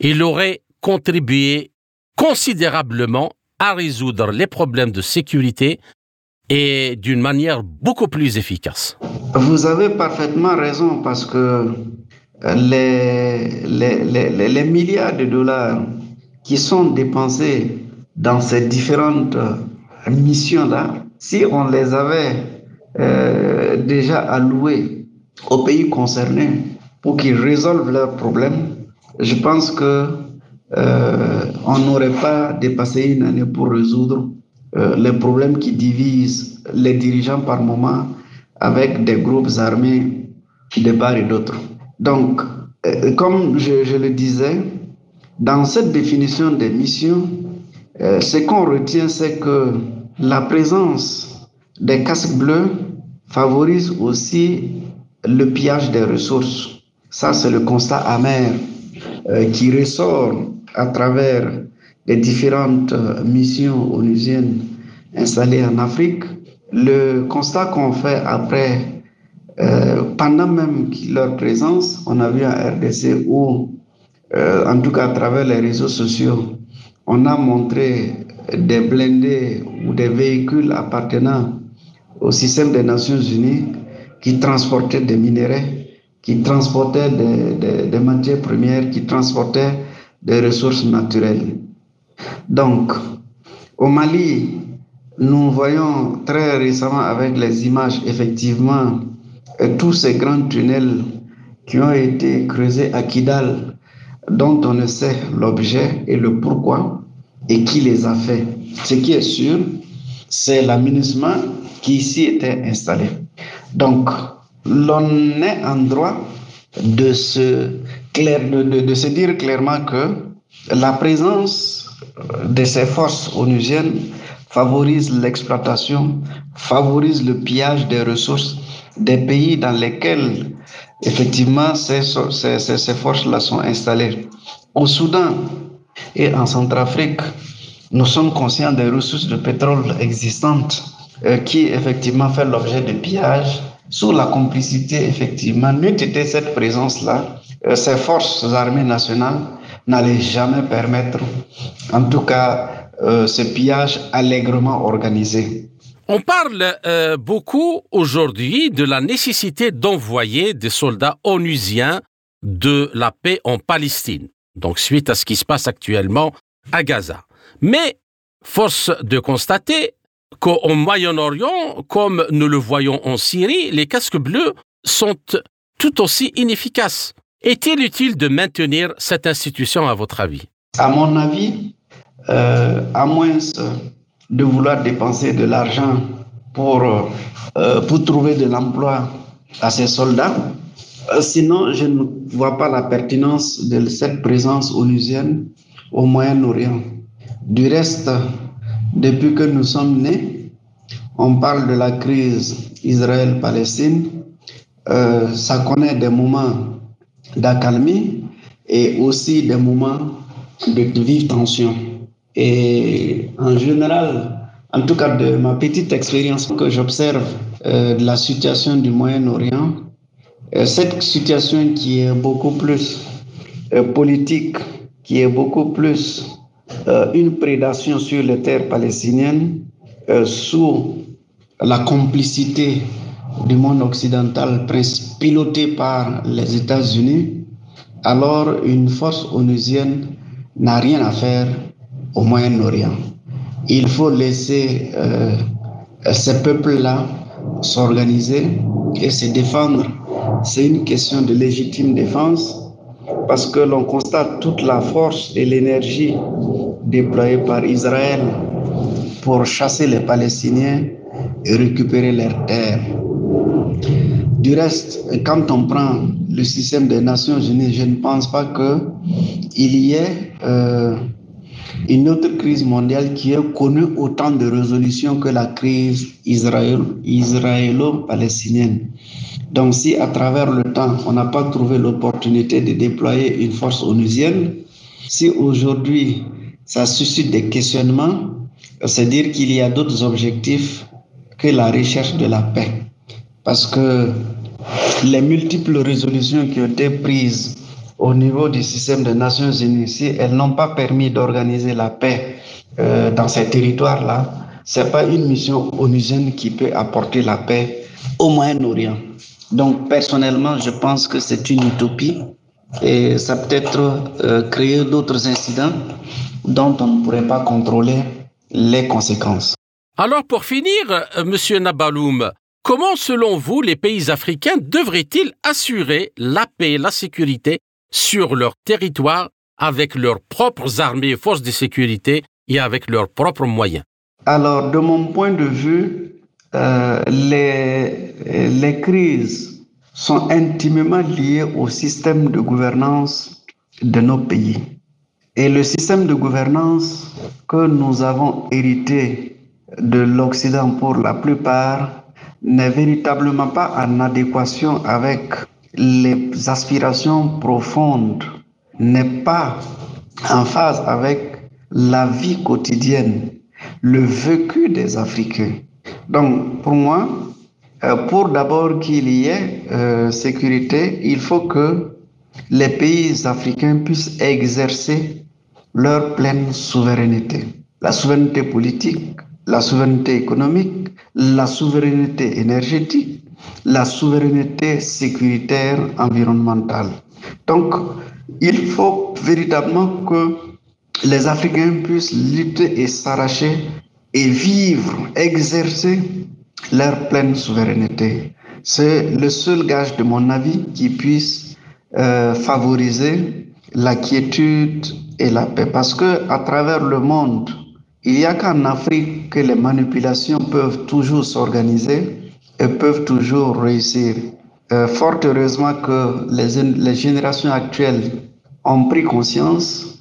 il aurait contribué considérablement à résoudre les problèmes de sécurité et d'une manière beaucoup plus efficace.
Vous avez parfaitement raison parce que les, milliards de dollars qui sont dépensés dans ces différentes missions-là, si on les avait euh, déjà alloués aux pays concernés pour qu'ils résolvent leurs problèmes, je pense que euh, on n'aurait pas dépassé une année pour résoudre euh, les problèmes qui divisent les dirigeants par moment avec des groupes armés de part et d'autre. Donc, euh, comme je, le disais, dans cette définition des missions, ce qu'on retient, c'est que la présence des casques bleus favorise aussi le pillage des ressources. Ça, c'est le constat amer qui ressort à travers les différentes euh, missions onusiennes installées en Afrique. Le constat qu'on fait après, euh, pendant même leur présence, on a vu en RDC où, en tout cas à travers les réseaux sociaux, on a montré des blindés ou des véhicules appartenant au système des Nations Unies qui transportaient des minéraux, qui transportaient des, matières premières, qui transportaient des ressources naturelles. Donc, au Mali, nous voyons très récemment avec les images, effectivement, tous ces grands tunnels qui ont été creusés à Kidal, dont on ne sait l'objet et le pourquoi et qui les a fait. Ce qui est sûr, c'est l'aménagement qui ici était installé. Donc, l'on est en droit de se, de, se dire clairement que la présence de ces forces onusiennes favorise l'exploitation, favorise le pillage des ressources des pays dans lesquels effectivement ces, ces, ces forces-là sont installées. Au Soudan et en Centrafrique, nous sommes conscients des ressources de pétrole existantes euh, qui effectivement fait l'objet de pillages sous la complicité effectivement. N'eût été cette présence-là, euh, ces forces armées nationales n'allaient jamais permettre, en tout cas, euh, ce pillage allègrement organisé.
On parle beaucoup aujourd'hui de la nécessité d'envoyer des soldats onusiens de la paix en Palestine, donc suite à ce qui se passe actuellement à Gaza. Mais force de constater qu'au Moyen-Orient, comme nous le voyons en Syrie, les casques bleus sont tout aussi inefficaces. Est-il utile de maintenir cette institution à votre avis?
À mon avis, euh, à moins de vouloir dépenser de l'argent pour, euh, pour trouver de l'emploi à ces soldats, euh, sinon je ne vois pas la pertinence de cette présence onusienne au Moyen-Orient. Du reste, depuis que nous sommes nés, on parle de la crise Israël-Palestine. Euh, ça connaît des moments d'accalmie et aussi des moments de, vive tension. Et en général, en tout cas de ma petite expérience que j'observe euh, de la situation du Moyen-Orient, euh, cette situation qui est beaucoup plus politique, qui est beaucoup plus euh, une prédation sur les terres palestiniennes euh, sous la complicité du monde occidental piloté par les États-Unis, alors une force onusienne n'a rien à faire au Moyen-Orient. Il faut laisser euh, ces peuples-là s'organiser et se défendre. C'est une question de légitime défense parce que l'on constate toute la force et l'énergie déployée par Israël pour chasser les Palestiniens et récupérer leurs terres. Du reste, quand on prend le système des Nations Unies, je ne pense pas qu'il y ait euh, une autre crise mondiale qui ait connu autant de résolutions que la crise israélo-palestinienne. Donc si à travers le temps, on n'a pas trouvé l'opportunité de déployer une force onusienne, si aujourd'hui ça suscite des questionnements, c'est dire qu'il y a d'autres objectifs que la recherche de la paix. Parce que les multiples résolutions qui ont été prises au niveau du système des Nations Unies, si elles n'ont pas permis d'organiser la paix euh, dans ces territoires-là, ce n'est pas une mission onusienne qui peut apporter la paix au Moyen-Orient. Donc, personnellement, je pense que c'est une utopie et ça peut être euh, créer d'autres incidents dont on ne pourrait pas contrôler les conséquences.
Alors, pour finir, euh, Monsieur Nabaloum, comment, selon vous, les pays africains devraient-ils assurer la paix et la sécurité sur leur territoire avec leurs propres armées et forces de sécurité et avec leurs propres moyens?
Alors, de mon point de vue, euh, les, les crises sont intimement liées au système de gouvernance de nos pays. Et le système de gouvernance que nous avons hérité de l'Occident pour la plupart n'est véritablement pas en adéquation avec les aspirations profondes, n'est pas en phase avec la vie quotidienne, le vécu des Africains. Donc, pour moi, euh, pour d'abord qu'il y ait euh, sécurité, il faut que les pays africains puissent exercer leur pleine souveraineté. La souveraineté politique, la souveraineté économique, la souveraineté énergétique, la souveraineté sécuritaire environnementale. Donc, il faut véritablement que les Africains puissent lutter et s'arracher et vivre, exercer leur pleine souveraineté. C'est le seul gage, de mon avis, qui puisse euh, favoriser la quiétude et la paix. Parce que à travers le monde, il n'y a qu'en Afrique que les manipulations peuvent toujours s'organiser et peuvent toujours réussir. Euh, fort heureusement que les, les générations actuelles ont pris conscience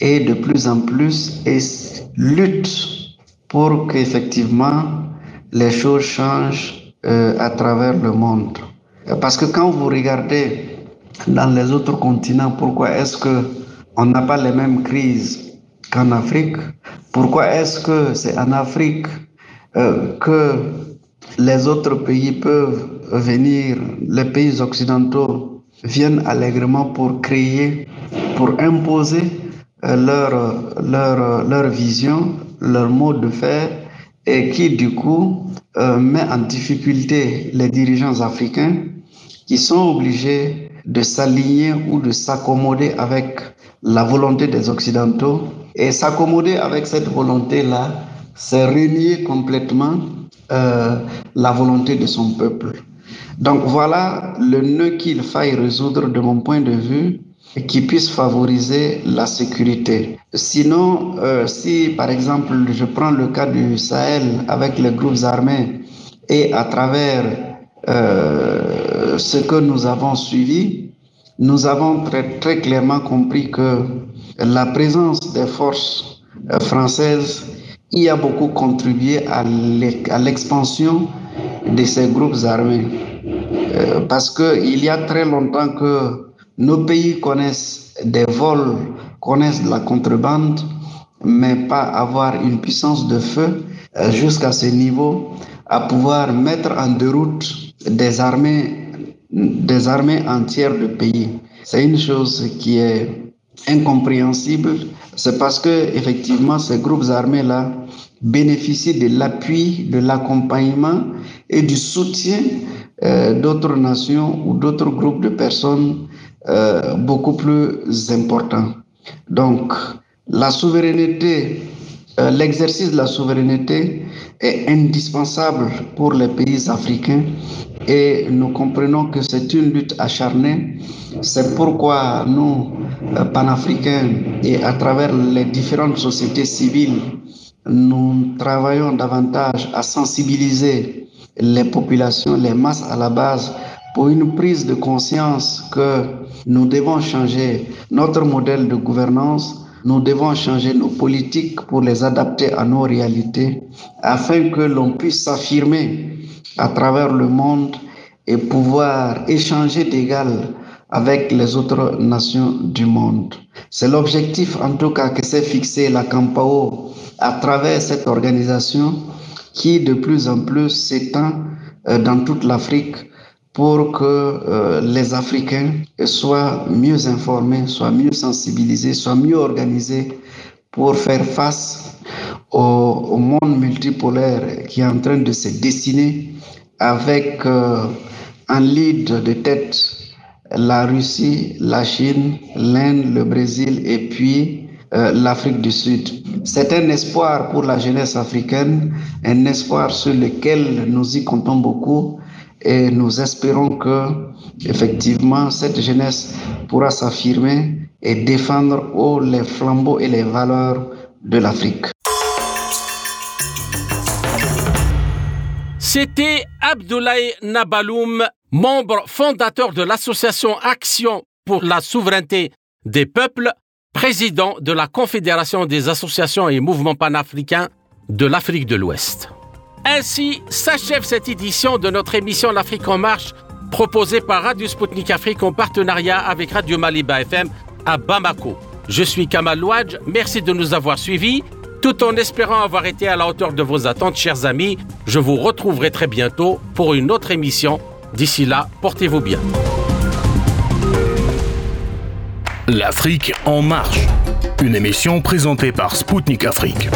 et de plus en plus et luttent pour qu'effectivement les choses changent euh, à travers le monde. Parce que quand vous regardez dans les autres continents, pourquoi est-ce que on n'a pas les mêmes crises qu'en Afrique? Pourquoi est-ce que c'est en Afrique euh, que les autres pays peuvent venir, les pays occidentaux viennent allègrement pour créer, pour imposer euh, leur, vision, leur mode de faire, et qui du coup euh, met en difficulté les dirigeants africains qui sont obligés de s'aligner ou de s'accommoder avec la volonté des Occidentaux. Et s'accommoder avec cette volonté-là, c'est renier complètement euh, la volonté de son peuple. Donc voilà le nœud qu'il faille résoudre de mon point de vue et qui puisse favoriser la sécurité. Sinon, euh, si par exemple je prends le cas du Sahel avec les groupes armés et à travers euh, ce que nous avons suivi, nous avons très, très clairement compris que la présence des forces euh, françaises y a beaucoup contribué à l'expansion de ces groupes armés. Euh, parce qu'il y a très longtemps que nos pays connaissent des vols, connaissent la contrebande, mais pas avoir une puissance de feu jusqu'à ce niveau à pouvoir mettre en déroute des armées, des armées entières de pays. C'est une chose qui est incompréhensible. C'est parce que effectivement ces groupes armés-là bénéficient de l'appui, de l'accompagnement et du soutien euh, d'autres nations ou d'autres groupes de personnes euh, beaucoup plus importants. Donc, la souveraineté euh, l'exercice de la souveraineté est indispensable pour les pays africains et nous comprenons que c'est une lutte acharnée. C'est pourquoi nous, euh, panafricains, et à travers les différentes sociétés civiles, nous travaillons davantage à sensibiliser les populations, les masses à la base, pour une prise de conscience que nous devons changer notre modèle de gouvernance nous devons changer nos politiques pour les adapter à nos réalités afin que l'on puisse s'affirmer à travers le monde et pouvoir échanger d'égal avec les autres nations du monde. C'est l'objectif en tout cas que s'est fixé la Campao à travers cette organisation qui de plus en plus s'étend euh, dans toute l'Afrique pour que euh, les Africains soient mieux informés, soient mieux sensibilisés, soient mieux organisés pour faire face au, monde multipolaire qui est en train de se dessiner avec euh, un lead de tête la Russie, la Chine, l'Inde, le Brésil et puis euh, l'Afrique du Sud. C'est un espoir pour la jeunesse africaine, un espoir sur lequel nous y comptons beaucoup et nous espérons que, effectivement, cette jeunesse pourra s'affirmer et défendre les flambeaux et les valeurs de l'Afrique.
C'était Abdoulaye Nabaloum, membre fondateur de l'association Action pour la souveraineté des peuples, président de la Confédération des associations et mouvements panafricains de l'Afrique de l'Ouest. Ainsi s'achève cette édition de notre émission L'Afrique en marche, proposée par Radio Sputnik Afrique en partenariat avec Radio Maliba FM à Bamako. Je suis Kamal Louadj, merci de nous avoir suivis. Tout en espérant avoir été à la hauteur de vos attentes, chers amis, je vous retrouverai très bientôt pour une autre émission. D'ici là, portez-vous bien.
L'Afrique en marche, une émission présentée par Spoutnik Afrique.